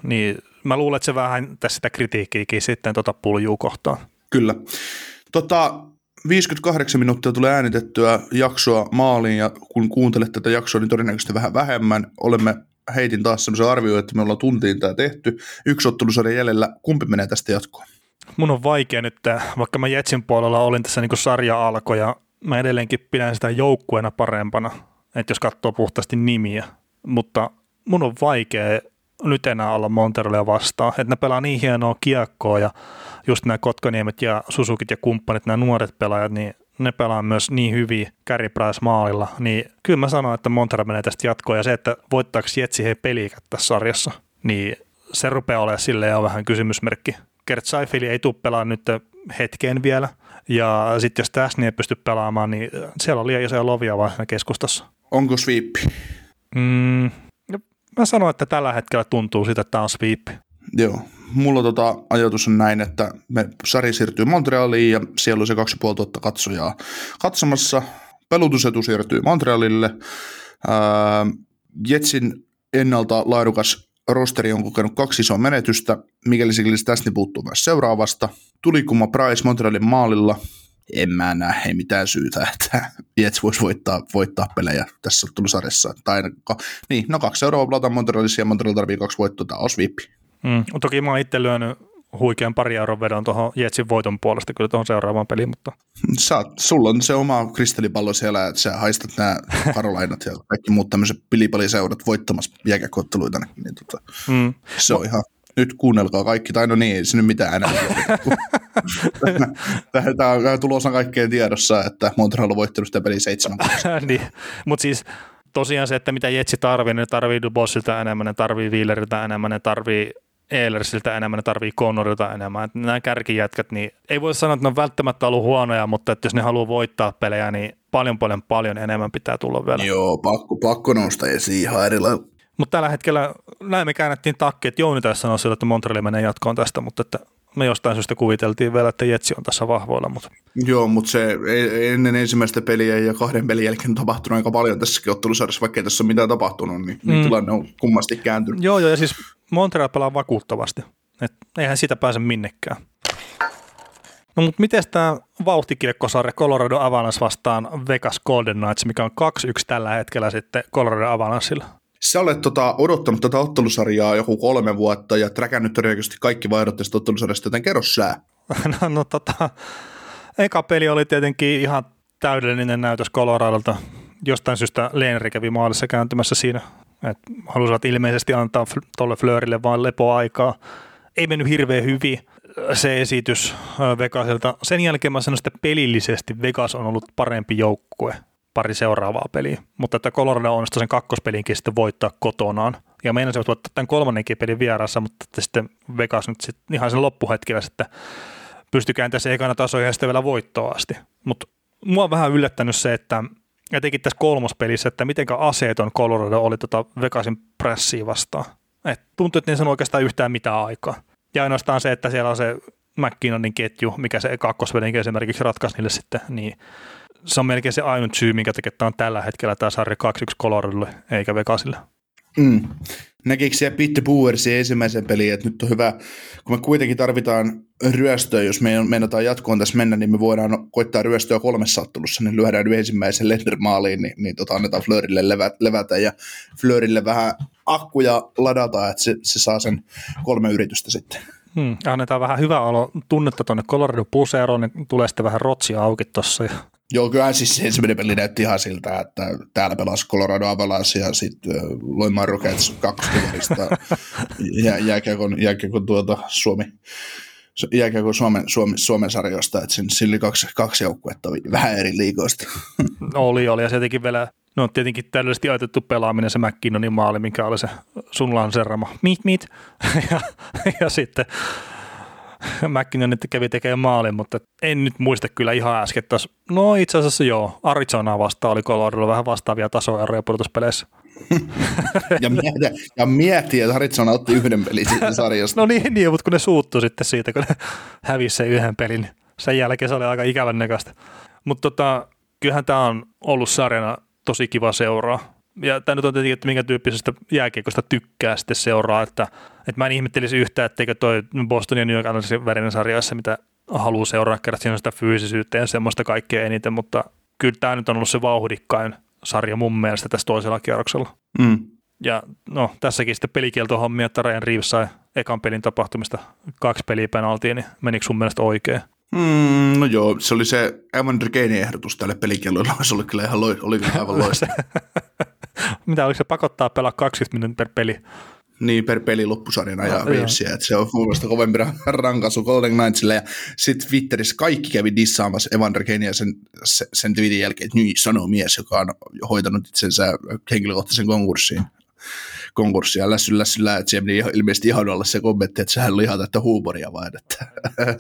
niin mä luulen, että se vähän tässä sitä kritiikkiäkin sitten tota puljuu kohtaan. Kyllä. Tota, 58 minuuttia tulee äänitettyä jaksoa maaliin ja kun kuuntelet tätä jaksoa, niin todennäköisesti vähän vähemmän. Olemme heitin taas semmoisen arvioon, että me ollaan tuntiin tämä tehty. Yksi ottelusarja jäljellä. Kumpi menee tästä jatkoon? Mun on vaikea nyt, vaikka mä Jetsin puolella olin tässä niin sarja alkoi ja mä edelleenkin pidän sitä joukkueena parempana, että jos katsoo puhtaasti nimiä. Mutta mun on vaikea nyt enää olla Monterelia vastaan. Että ne pelaa niin hienoa kiekkoa ja just nämä Kotkaniemet ja Susukit ja kumppanit, nämä nuoret pelaajat, niin ne pelaa myös niin hyvin Carey Price maalilla, niin kyllä mä sanon, että Montero menee tästä jatkoon ja se, että voittaako Jetsi he peliikät tässä sarjassa, niin se rupeaa olemaan silleen jo vähän kysymysmerkki. Kert Seifeli ei tule pelaamaan nyt hetkeen vielä, ja sitten jos tässä ei pysty pelaamaan, niin siellä on liian isoja lovia vaan keskustassa. Onko sweep? Mm, mä sanoin, että tällä hetkellä tuntuu sitä, että tämä on sweep. Joo, mulla tota ajatus on näin, että me sari siirtyy Montrealiin ja siellä on se 2,5 katsojaa katsomassa. Pelutusetu siirtyy Montrealille. Ää, Jetsin ennalta laadukas rosteri on kokenut kaksi isoa menetystä, mikäli Siglis tästä puuttuu myös seuraavasta. Tulikuma Price Montrealin maalilla – en mä näe mitään syytä, että Jets voisi voittaa, voittaa pelejä tässä ottelusarjassa. Tai niin, no kaksi seuraavaa pelataan Montrealissa ja Montreal tarvii kaksi voittoa, tämä on sweepi. Mm, toki mä oon itse lyönyt huikean pari euron vedon tuohon Jetsin voiton puolesta kyllä tuohon seuraavaan peliin, mutta... Sä, sulla on se oma kristallipallo siellä, että sä haistat nämä Karolainat ja kaikki muut tämmöiset pilipaliseurat voittamassa jääkäkotteluita, niin tota, mm. se on ihan nyt kuunnelkaa kaikki, tai no niin, ei se nyt mitään enää. Tämä on tulossa kaikkeen tiedossa, että Montreal on voittanut sitä peliä seitsemän. niin, mutta siis tosiaan se, että mitä Jetsi tarvii, ne tarvii Dubossilta enemmän, ne tarvii Wheeleriltä enemmän, ne tarvii Eilersiltä enemmän, ne tarvii Connorilta enemmän. Että nämä kärkijätkät, niin ei voi sanoa, että ne on välttämättä ollut huonoja, mutta että jos ne haluaa voittaa pelejä, niin paljon paljon paljon enemmän pitää tulla vielä. Joo, pakko, pakko nousta esiin ihan eri mutta tällä hetkellä näin me käännettiin takki, että Jouni tässä sanoi sillä, että Montreal menee jatkoon tästä, mutta että me jostain syystä kuviteltiin vielä, että Jetsi on tässä vahvoilla, mutta Joo, mutta se ei- ennen ensimmäistä peliä ja kahden pelin jälkeen on tapahtunut aika paljon tässäkin ottelusarjassa, vaikka ei tässä ole mitään tapahtunut, niin, niin Mm. tilanne on kummasti kääntynyt. Joo, joo, ja siis Montreal pelaa vakuuttavasti. Et eihän siitä pääse minnekään. No mutta miten tämä vauhtikiekkosarja Colorado Avalanche vastaan Vegas Golden Knights, mikä on 2-1 tällä hetkellä sitten Colorado Avalanchella? Sä olet tota, odottanut tätä ottelusarjaa joku kolme vuotta ja träkännyt todennäköisesti kaikki vaihdot tästä ottelusarjasta, joten kerro sä. No, no tota, eka peli oli tietenkin ihan täydellinen näytös Coloradolta. Jostain syystä Lenri kävi maalissa kääntymässä siinä. Et halusivat ilmeisesti antaa Fl- tolle Fleurille vain lepoaikaa. Ei mennyt hirveän hyvin se esitys Vegasilta. Sen jälkeen mä sanoin, että pelillisesti Vegas on ollut parempi joukkue pari seuraavaa peliä, mutta että Colorado onnistui sen kakkospelinkin sitten voittaa kotonaan. Ja meinasivat voittaa tämän kolmannenkin pelin vierassa, mutta että sitten Vegas nyt sitten ihan sen loppuhetkellä sitten pystyi kääntämään se ekana taso ja sitten vielä voittoa asti. Mutta mua on vähän yllättänyt se, että etenkin tässä kolmospelissä, että mitenkä aseeton Colorado oli tota Vegasin pressiä vastaan. Et tuntui, että ne saanut oikeastaan yhtään mitään aikaa. Ja ainoastaan se, että siellä on se McKinnonin ketju, mikä se kakkosvelinkin esimerkiksi ratkaisi niille sitten, niin se on melkein se ainut syy, minkä takia tämä on tällä hetkellä tämä sarja 2-1 Coloradolle eikä Vegasille. Mm. Näkikö siellä Pitte Boersin ensimmäisen pelin, että nyt on hyvä, kun me kuitenkin tarvitaan ryöstöä, jos me meinataan jatkoon tässä mennä, niin me voidaan koittaa ryöstöä kolmessa ottelussa, niin lyödään nyt ensimmäisen Lender-maaliin, niin, niin tota, annetaan Fleurille levä, levätä ja Fleurille vähän akkuja ladata, että se, se saa sen kolme yritystä sitten. Hmm. Annetaan vähän hyvä olo tunnetta tuonne Colorado Puseroon, niin tulee sitten vähän rotsia auki tuossa. Ja... Joo, kyllä siis se ensimmäinen peli näytti ihan siltä, että täällä pelasi Colorado Avalanche ja sitten Loimaan Rockets kakkoskivarista jää, jääkiekon, jääkiekon tuota Suomi, jääkiekon Suomen, Suomen, Suomen sarjoista, että sillä oli kaksi, kaksi joukkuetta vähän eri liikoista. Oli, oli. Ja se jotenkin vielä, no tietenkin täydellisesti ajatettu pelaaminen se McKinnonin maali, mikä oli se sun lanserama, mit mit, ja, ja sitten Nyt kävi tekemään maalin, mutta en nyt muista kyllä ihan äsken taas. No itse asiassa joo, Arizonaa vastaan oli Coloradolla vähän vastaavia tasoeroja pudotuspeleissä. ja, mieti, ja mieti, että Arizona otti yhden pelin siitä sarjasta. No niin, niin, mutta kun ne suuttu sitten siitä, kun ne hävisi sen yhden pelin, sen jälkeen se oli aika ikävän näköistä. Mutta tota, kyllähän tämä on ollut sarjana tosi kiva seuraa. Ja tämä nyt on tietenkin, että minkä tyyppisestä jääkiekosta tykkää sitten seuraa, että, että mä en ihmettelisi yhtään, etteikö toi Boston ja New York Islandsin värinen sarjassa, mitä haluaa seuraa, kerran siinä on sitä fyysisyyttä ja semmoista kaikkea eniten, mutta kyllä tämä nyt on ollut se vauhdikkain sarja mun mielestä tässä toisella kierroksella. Mm. Ja no, tässäkin sitten pelikieltohommia, että Ryan Reeves sai ekan pelin tapahtumista kaksi peliä penaltiin, niin menikö sun mielestä oikein? Mm, no joo, se oli se Evander Gainin ehdotus tälle pelikellolle, se oli kyllä ihan lo, oli kyllä aivan loistava. Mitä oliko se pakottaa pelaa 20 minuutin per peli? Niin, per peli loppusarjana ja joo. Reevesia, että se on mielestä kovempi rankaisu Golden Knightsille. Ja sitten Twitterissä kaikki kävi dissaamassa Evander Kenia sen, sen, sen tweetin jälkeen, että niin sanoo mies, joka on hoitanut itsensä henkilökohtaisen konkurssiin konkurssia lässy lässyllä, että se meni ilmeisesti ihan olla se kommentti, että sehän oli ihan täyttä huumoria vain. Että.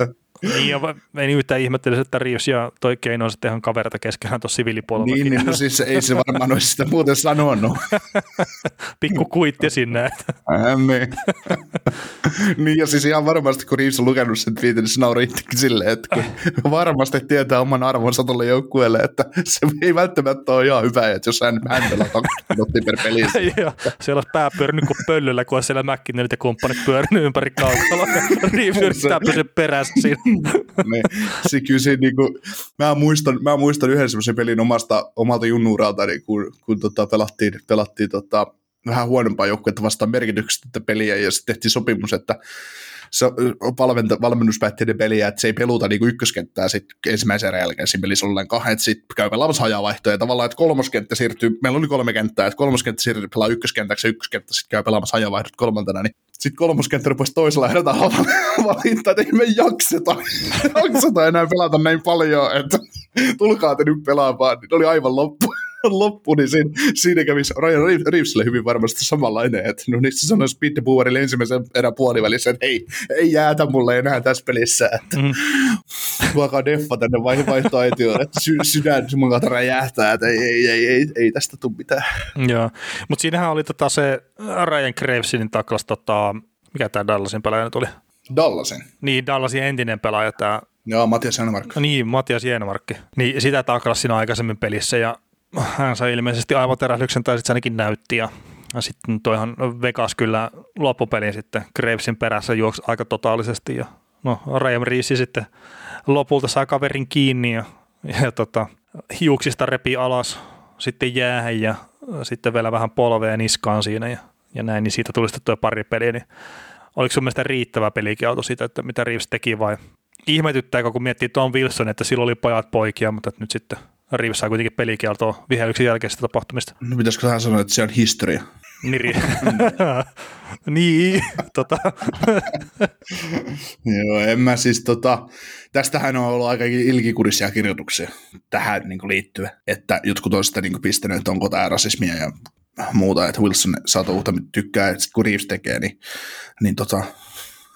Niin, ja en yhtään ihmettelisi, että Reeves ja toi Keino on sitten ihan kaverita keskenään tuossa siviilipuolella. niin, niin, no siis ei se varmaan olisi sitä muuten sanonut. Pikku kuitti sinne. Äh, niin. niin ja siis ihan varmasti, kun Reeves on lukenut sen tweetin, niin se nauroi itsekin silleen, että kun varmasti tietää oman arvonsa tuolle joukkueelle, että se ei välttämättä ole ihan hyvä, että jos hän, hän pelaa 20 minuuttia per peli. siellä olisi pää pyörinyt kuin pöllöllä, kun olisi siellä McKinnonit ja kumppanit pyörinyt ympäri kaukaloa. Reeves yrittää pysyä perässä siinä. niin, se kyllä se, niin kuin, mä, muistan, mä muistan yhden semmoisen pelin omasta, omalta junnuuralta, niin kun, kun tota, pelattiin, pelattiin tota, vähän huonompaa joukkuetta vastaan merkityksettä peliä ja sitten tehtiin sopimus, että se valmenta, valmennus päätti ne peliä, että se ei peluta niin ykköskenttää sit ensimmäisen erän jälkeen. Siinä pelissä ollenkaan, että sitten käy pelaamassa hajavaihtoja tavallaan, että kolmoskenttä siirtyy, meillä oli kolme kenttää, että kolmoskenttä siirtyy pelaa ykköskentäksi ja ykköskenttä sitten käy pelaamassa hajavaihdot kolmantena, niin sitten kolmoskenttä rupesi toisella ehdottaa valintaa, että ei me jakseta, jakseta enää pelata näin paljon, että tulkaa te nyt pelaamaan, niin oli aivan loppu loppu, niin siinä, siinä kävi Ryan Reevesille hyvin varmasti samanlainen, että no niin se sanoi Speed Boerille ensimmäisen erän puolivälissä, että hei, ei jäätä mulle enää tässä pelissä, että mm. tuokaa deffa tänne vai, vaihtoaitioon, että sy, sydän mun kautta räjähtää, että ei, ei, ei, ei, ei tästä tule mitään. Joo, mutta siinähän oli tota se Ryan Gravesin taklas, tota, mikä tämä Dallasin pelaaja nyt oli? Dallasin. Niin, Dallasin entinen pelaaja, tämä Joo, Matias Janmark. No niin, Matias Jeenmarkki. Niin sitä taklasi siinä aikaisemmin pelissä ja hän sai ilmeisesti aivoterähdyksen tai sitten se ainakin näytti ja ja sitten toihan Vegas kyllä loppupelin sitten Gravesin perässä juoksi aika totaalisesti ja no Ryan Reese sitten lopulta saa kaverin kiinni ja, ja tota, hiuksista repi alas sitten jäähän ja sitten vielä vähän polvea niskaan siinä ja, ja näin, niin siitä tuli sitten tuo pari peliä, niin oliko sun mielestä riittävä pelikielto siitä, että mitä Reeves teki vai ihmetyttääkö, kun miettii Tom Wilson, että silloin oli pojat poikia, mutta nyt sitten Reeves sai kuitenkin pelikieltoa vihelyksen jälkeisestä tapahtumista. No pitäisikö hän sanoa, että se on historia? Niri. niin, tota. Joo, en mä siis tota, tästähän on ollut aika ilkikurisia kirjoituksia tähän niin kuin liittyen, että jotkut on sitä niin kuin pistänyt, että onko tämä rasismia ja muuta, että Wilson saattaa uutta tykkää, että kun Reeves tekee, niin, niin tota,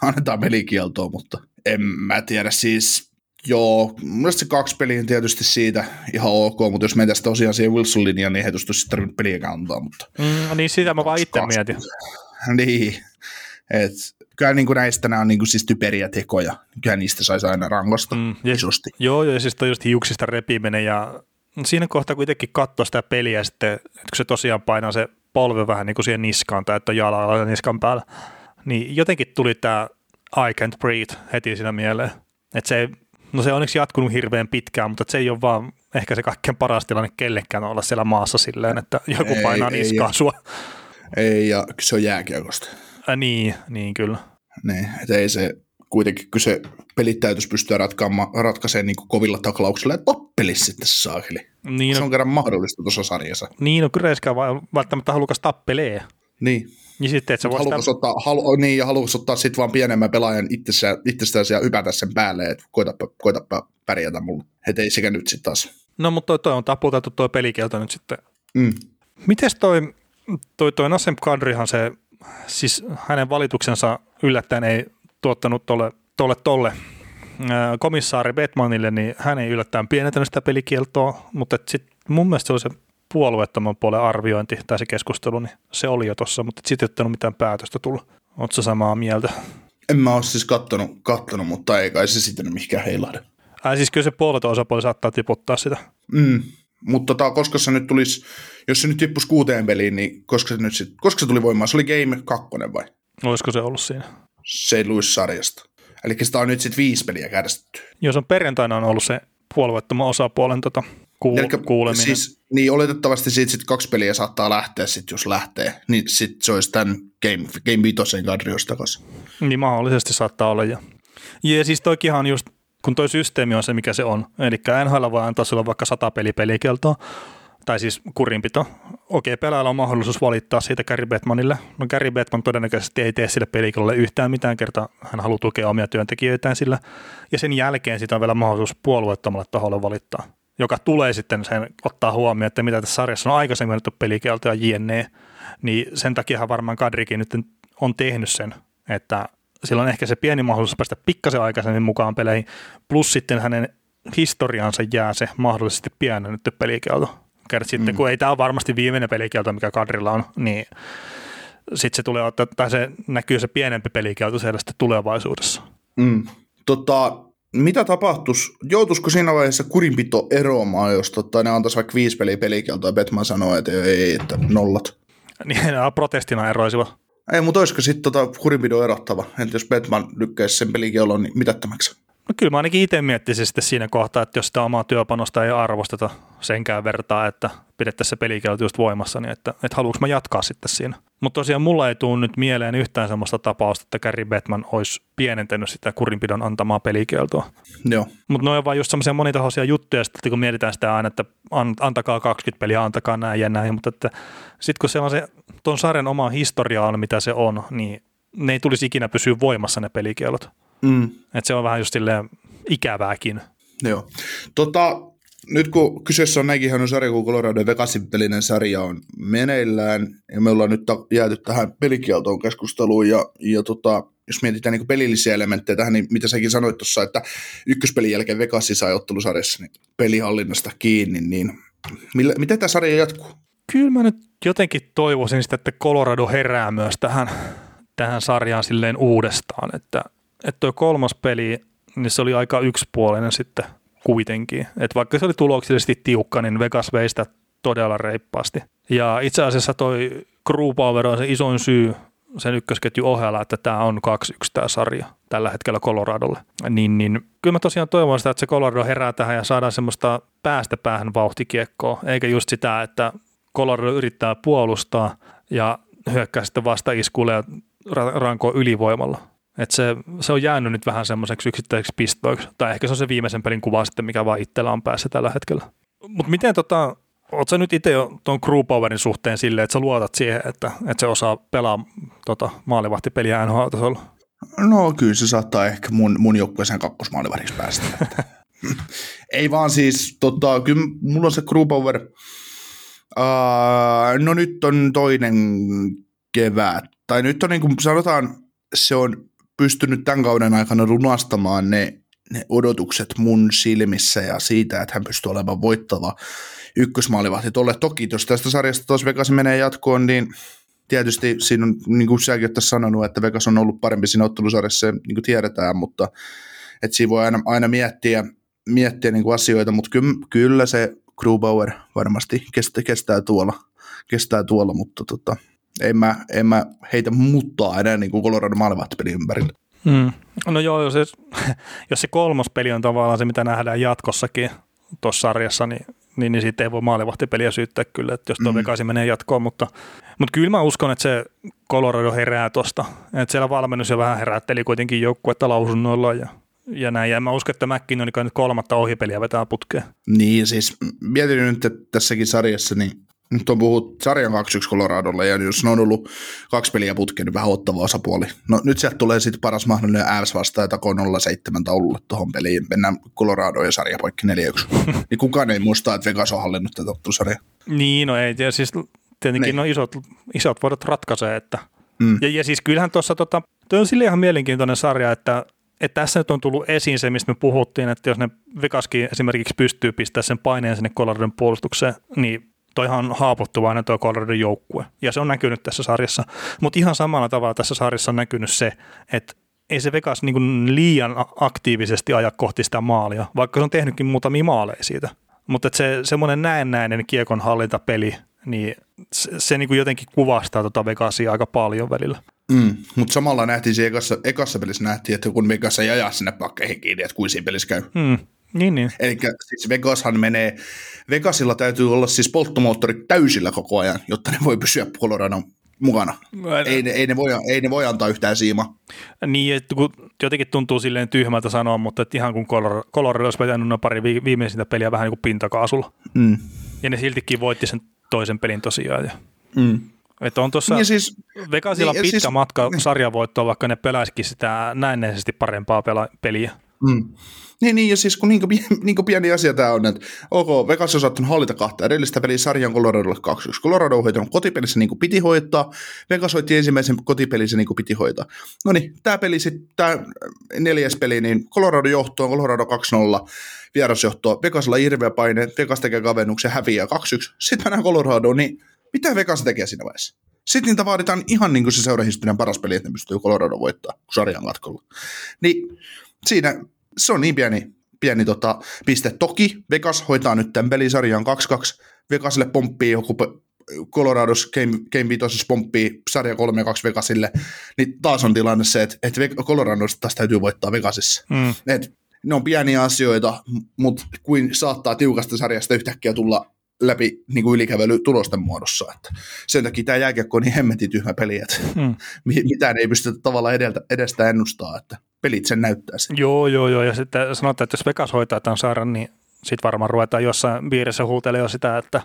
annetaan pelikieltoa, mutta en mä tiedä siis, joo, mun se kaksi peliä tietysti siitä ihan ok, mutta jos mennään tosiaan siihen Wilson-linjaan, niin he tustus sitten tarvinnut peliä antaa, mutta... Mm, niin sitä mä vaan itse mietin. Niin, et kyllä niin kuin näistä nämä on niin kuin siis typeriä tekoja, kyllä niistä saisi aina rangosta mm, ja, isosti. Joo, ja siis toi just hiuksista repiminen ja siinä kohtaa kuitenkin katsoa sitä peliä sitten, että kun se tosiaan painaa se polve vähän niin kuin siihen niskaan tai että jalalla ja niskan päällä, niin jotenkin tuli tämä I can't breathe heti siinä mieleen. Että se, no se on onneksi jatkunut hirveän pitkään, mutta se ei ole vaan ehkä se kaikkein paras tilanne kellekään olla siellä maassa silleen, että joku ei, painaa ei, niskaa ei, sua. Ei, ja se on jääkiekosta. Ä, niin, niin kyllä. Niin, että ei se kuitenkin, kun se pelit täytyisi pystyä ratkaisemaan niin kuin kovilla taklauksilla, että tappelisi sitten saakeli. Niin, se no, on kerran mahdollista tuossa sarjassa. Niin, no kyllä välttämättä halukas tappelee. Niin. Niin sitten, että halukas sitä... ottaa, halu, niin, ja halukas ottaa sitten vaan pienemmän pelaajan itsestään, itsestään ja hypätä sen päälle, että koitapa, koitapa pärjätä mulle. Että ei sekä nyt sitten taas. No, mutta toi, toi on taputeltu toi pelikielto nyt sitten. Mm. Mites toi, toi, toi Nassim Kadrihan se, siis hänen valituksensa yllättäen ei tuottanut tolle, tolle, tolle komissaari Batmanille, niin hän ei yllättäen pienentänyt sitä pelikieltoa, mutta sitten mun mielestä se oli se puolueettoman puolen arviointi tai se keskustelu, niin se oli jo tossa, mutta sitten ei ottanut mitään päätöstä tulla. Oletko samaa mieltä? En mä ole siis kattonut, kattonut mutta ei kai se sitten mihinkään heilahde. Ää, siis kyllä se puolueeton osapuoli saattaa tiputtaa sitä. Mm. Mutta tota, koska se nyt tulisi, jos se nyt tippuisi kuuteen peliin, niin koska se, nyt sit, koska se tuli voimaan? Se oli Game 2 vai? Olisiko se ollut siinä? Se ei sarjasta. Eli sitä on nyt sitten viisi peliä kärsitty. Jos on perjantaina on ollut se puolueettoman osapuolen tota, kuul- Elikkä, kuuleminen. Siis, niin oletettavasti siitä sit kaksi peliä saattaa lähteä, sit, jos lähtee, niin sitten se olisi tämän Game, game 5 kadri takaisin. Niin mahdollisesti saattaa olla. Ja, ja siis toikinhan on just, kun toi systeemi on se, mikä se on. Eli NHL voi antaa sulle vaikka sata peli pelikeltoa, tai siis kurinpito. Okei, pelaajalla on mahdollisuus valittaa siitä Gary Batmanille. No Gary Batman todennäköisesti ei tee sille pelikellolle yhtään mitään kertaa. Hän haluaa tukea omia työntekijöitään sillä. Ja sen jälkeen sitä on vielä mahdollisuus puolueettomalle taholle valittaa, joka tulee sitten sen ottaa huomioon, että mitä tässä sarjassa on aikaisemmin annettu pelikeltoja jne. Niin sen takia varmaan Kadrikin nyt on tehnyt sen, että sillä on ehkä se pieni mahdollisuus päästä pikkasen aikaisemmin mukaan peleihin, plus sitten hänen historiansa jää se mahdollisesti pienennetty pelikelto kerta sitten, mm. kun ei tämä ole varmasti viimeinen pelikielto, mikä Kadrilla on, niin sitten se tulee ottaa, tai se näkyy se pienempi pelikielto siellä sitten tulevaisuudessa. Mm. Tota, mitä tapahtuisi, joutuisiko siinä vaiheessa kurinpito eroamaan, jos tota, ne antaisi vaikka viisi peliä pelikieltoa ja Batman sanoo, että ei, että nollat? Niin, protestina eroisivat. Ei, mutta olisiko sitten tota kurinpidon erottava, entä jos Batman lykkäisi sen pelikielon niin mitättömäksi? No kyllä mä ainakin itse miettisin sitten siinä kohtaa, että jos sitä omaa työpanosta ei arvosteta senkään vertaa, että pidettäisiin se pelikielto just voimassa, niin että, että haluanko mä jatkaa sitten siinä. Mutta tosiaan mulla ei tule nyt mieleen yhtään sellaista tapausta, että Gary Batman olisi pienentänyt sitä kurinpidon antamaa pelikieltoa. Joo. Mutta ne on vaan just semmoisia monitahoisia juttuja, sitten kun mietitään sitä aina, että antakaa 20 peliä, antakaa näin ja näin, mutta että sitten kun se on se tuon sarjan oma historia on, mitä se on, niin ne ei tulisi ikinä pysyä voimassa ne pelikielot. Mm. Että se on vähän just silleen ikävääkin. Joo. Tota, nyt kun kyseessä on näinkin hieno sarja, kun Colorado Vegasin pelinen sarja on meneillään, ja me ollaan nyt jääty tähän pelikieltoon keskusteluun, ja, ja tota, jos mietitään niin pelillisiä elementtejä tähän, niin mitä säkin sanoit tuossa, että ykköspelin jälkeen Vegasi sai ottelusarjassa niin pelihallinnasta kiinni, niin millä, miten tämä sarja jatkuu? Kyllä mä nyt jotenkin toivoisin sitä, että Colorado herää myös tähän, tähän sarjaan silleen uudestaan, että että tuo kolmas peli, niin se oli aika yksipuolinen sitten kuitenkin. Et vaikka se oli tuloksellisesti tiukka, niin Vegas vei sitä todella reippaasti. Ja itse asiassa toi crew power on se isoin syy sen ykkösketju ohella, että tämä on 2-1 tämä sarja tällä hetkellä Coloradolle. Niin, niin kyllä mä tosiaan toivon sitä, että se Colorado herää tähän ja saadaan semmoista päästä päähän vauhtikiekkoa, eikä just sitä, että Colorado yrittää puolustaa ja hyökkää sitten vasta iskulle ja rankoo ylivoimalla. Et se, se, on jäänyt nyt vähän semmoiseksi yksittäiseksi pistoiksi, tai ehkä se on se viimeisen pelin kuva sitten, mikä vaan itsellä on päässä tällä hetkellä. Mutta miten tota, Oletko sä nyt itse jo tuon crew powerin suhteen silleen, että sä luotat siihen, että, että se osaa pelaa tota, maalivahtipeliä NHL-tasolla? No kyllä se saattaa ehkä mun, mun joukkueeseen kakkosmaalivahdiksi päästä. Ei vaan siis, tota, kyllä mulla on se crew power, uh, no nyt on toinen kevät, tai nyt on niin kuin sanotaan, se on pystynyt tämän kauden aikana lunastamaan ne, ne odotukset mun silmissä ja siitä, että hän pystyy olemaan voittava ykkösmaalivahti tuolle. Toki, jos tästä sarjasta tuossa Vegas menee jatkoon, niin tietysti siinä on, niin kuin säkin olet sanonut, että Vegas on ollut parempi siinä ottelusarjassa, niin kuin tiedetään, mutta että siinä voi aina, aina miettiä, miettiä niin kuin asioita, mutta kyllä, kyllä se Grubauer varmasti kestää, kestää tuolla, kestää tuolla mutta tota, en, mä, en mä heitä muuttaa enää niin kuin Colorado maalivahtipelin ympärillä. Mm. No joo, jos se, jos se kolmas peli on tavallaan se, mitä nähdään jatkossakin tuossa sarjassa, niin niin, niin siitä ei voi maalivahtipeliä syyttää kyllä, että jos tuo mm. Vegasi menee jatkoon, mutta, mutta kyllä mä uskon, että se Colorado herää tuosta, että siellä valmennus jo vähän herätteli kuitenkin joukkuetta lausunnoilla ja, ja näin, ja mä uskon, että McKinnon nyt kolmatta ohipeliä vetää putkeen. Niin, siis mietin nyt, että tässäkin sarjassa, niin nyt on puhut sarjan 2-1 Coloradolle, ja jos ne on ollut kaksi peliä putkeen, niin vähän ottava osapuoli. No nyt sieltä tulee sitten paras mahdollinen Avs vastaan, ja tako 0-7 taululle tuohon peliin. Mennään Colorado ja sarja poikki 4-1. niin kukaan ei muista, että Vegas on hallinnut tätä ottelusarjaa. Niin, no ei, ja siis tietenkin niin. no isot, isot vuodet ratkaisee, että mm. ja, ja, siis kyllähän tuossa tota, tuo on sille ihan mielenkiintoinen sarja, että että tässä nyt on tullut esiin se, mistä me puhuttiin, että jos ne Vegaskin esimerkiksi pystyy pistämään sen paineen sinne Coloradon puolustukseen, niin toihan on haavoittuvainen tuo Colorado joukkue, ja se on näkynyt tässä sarjassa. Mutta ihan samalla tavalla tässä sarjassa on näkynyt se, että ei se Vegas niin liian aktiivisesti aja kohti sitä maalia, vaikka se on tehnytkin muutamia maaleja siitä. Mutta se semmoinen näennäinen kiekon hallintapeli, niin se, se niin kuin jotenkin kuvastaa tuota Vegasia aika paljon välillä. Mm, mutta samalla nähtiin se ekassa, ekassa pelissä nähtiin, että kun Vegas ei ajaa sinne pakkeihin kiinni, että kuin siinä pelissä käy. Mm, niin, niin. Eli siis Vegashan menee, Vegasilla täytyy olla siis polttomoottorit täysillä koko ajan, jotta ne voi pysyä Coloradon mukana. Ei ne, ei, ne voi, ei ne voi antaa yhtään siimaa. Niin, että kun jotenkin tuntuu silleen tyhmältä sanoa, mutta että ihan kun Colorado olisi vetänyt noin pari viimeisintä peliä vähän niin kuin pintakaasulla. Mm. Ja ne siltikin voitti sen toisen pelin tosiaan. Ja. Mm. Että on tuossa niin siis, Vegasilla niin, pitkä siis, matka sarjavoittoa, vaikka ne pelaisikin sitä näennäisesti parempaa pela- peliä. Mm. Niin, niin, ja siis kun niin, niin pieni asia tämä on, että ok, Vegas on saattanut hallita kahta edellistä peliä sarjan Coloradolle 2-1. Colorado on hoitanut kotipelissä niin kuin piti hoitaa, Vegas hoitti ensimmäisen kotipelissä niin kuin piti hoitaa. No niin, tämä peli sitten, tämä neljäs peli, niin Colorado johtoon, Colorado 2-0, vierasjohtoa, Vegasilla hirveä paine, Vegas tekee kavennuksen, häviää 2-1. Sitten mennään Colorado, niin mitä Vegas tekee siinä vaiheessa? Sitten niitä vaaditaan ihan niin kuin se seurahistorian paras peli, että ne pystyy Colorado voittaa sarjan katkolla. Niin siinä se on niin pieni, pieni tota, piste. Toki Vegas hoitaa nyt tämän pelisarjan 2-2. Vegasille pomppii joku Colorados Game, Game 5 pomppii sarja 3-2 Vegasille, niin taas on tilanne se, että, että Coloradosta taas täytyy voittaa Vegasissa. Mm. Et, ne on pieniä asioita, mutta kuin saattaa tiukasta sarjasta yhtäkkiä tulla läpi niin kuin ylikävely tulosten muodossa. Että sen takia tämä jääkiekko on niin hemmetin tyhmä peli, että mm. mitään ei pystytä tavallaan edeltä, edestä ennustaa, että pelit sen näyttää sen. Joo, joo, joo, ja sitten sanotaan, että jos Vegas hoitaa tämän saaren, niin sitten varmaan ruvetaan jossain piirissä huutelemaan jo sitä, että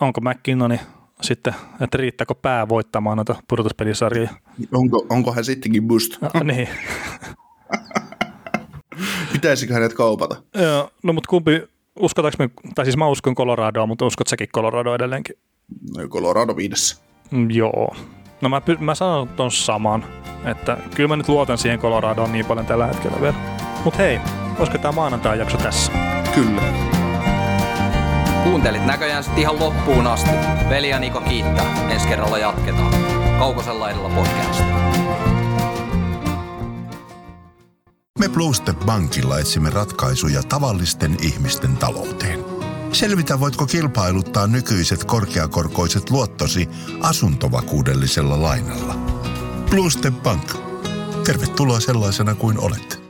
onko McKinnoni sitten, että riittääkö pää voittamaan noita pudotuspelisarjoja. Onko, onko hän sittenkin boost? No, niin. Pitäisikö hänet kaupata? Joo, no mutta kumpi, uskotaanko me, tai siis mä uskon Coloradoa, mutta uskot säkin Colorado edelleenkin? No, Colorado viidessä. Mm, joo. No mä, mä sanon ton saman, että kyllä mä nyt luotan siihen Coloradoon niin paljon tällä hetkellä vielä. Mut hei, olisiko tämä maanantai jakso tässä? Kyllä. Kuuntelit näköjään sitten ihan loppuun asti. Veli ja Niko kiittää. Ensi kerralla jatketaan. Kaukosella edellä podcast. Me Bluestep Bankilla etsimme ratkaisuja tavallisten ihmisten talouteen. Selvitä, voitko kilpailuttaa nykyiset korkeakorkoiset luottosi asuntovakuudellisella lainalla. Bluestep Bank. Tervetuloa sellaisena kuin olet.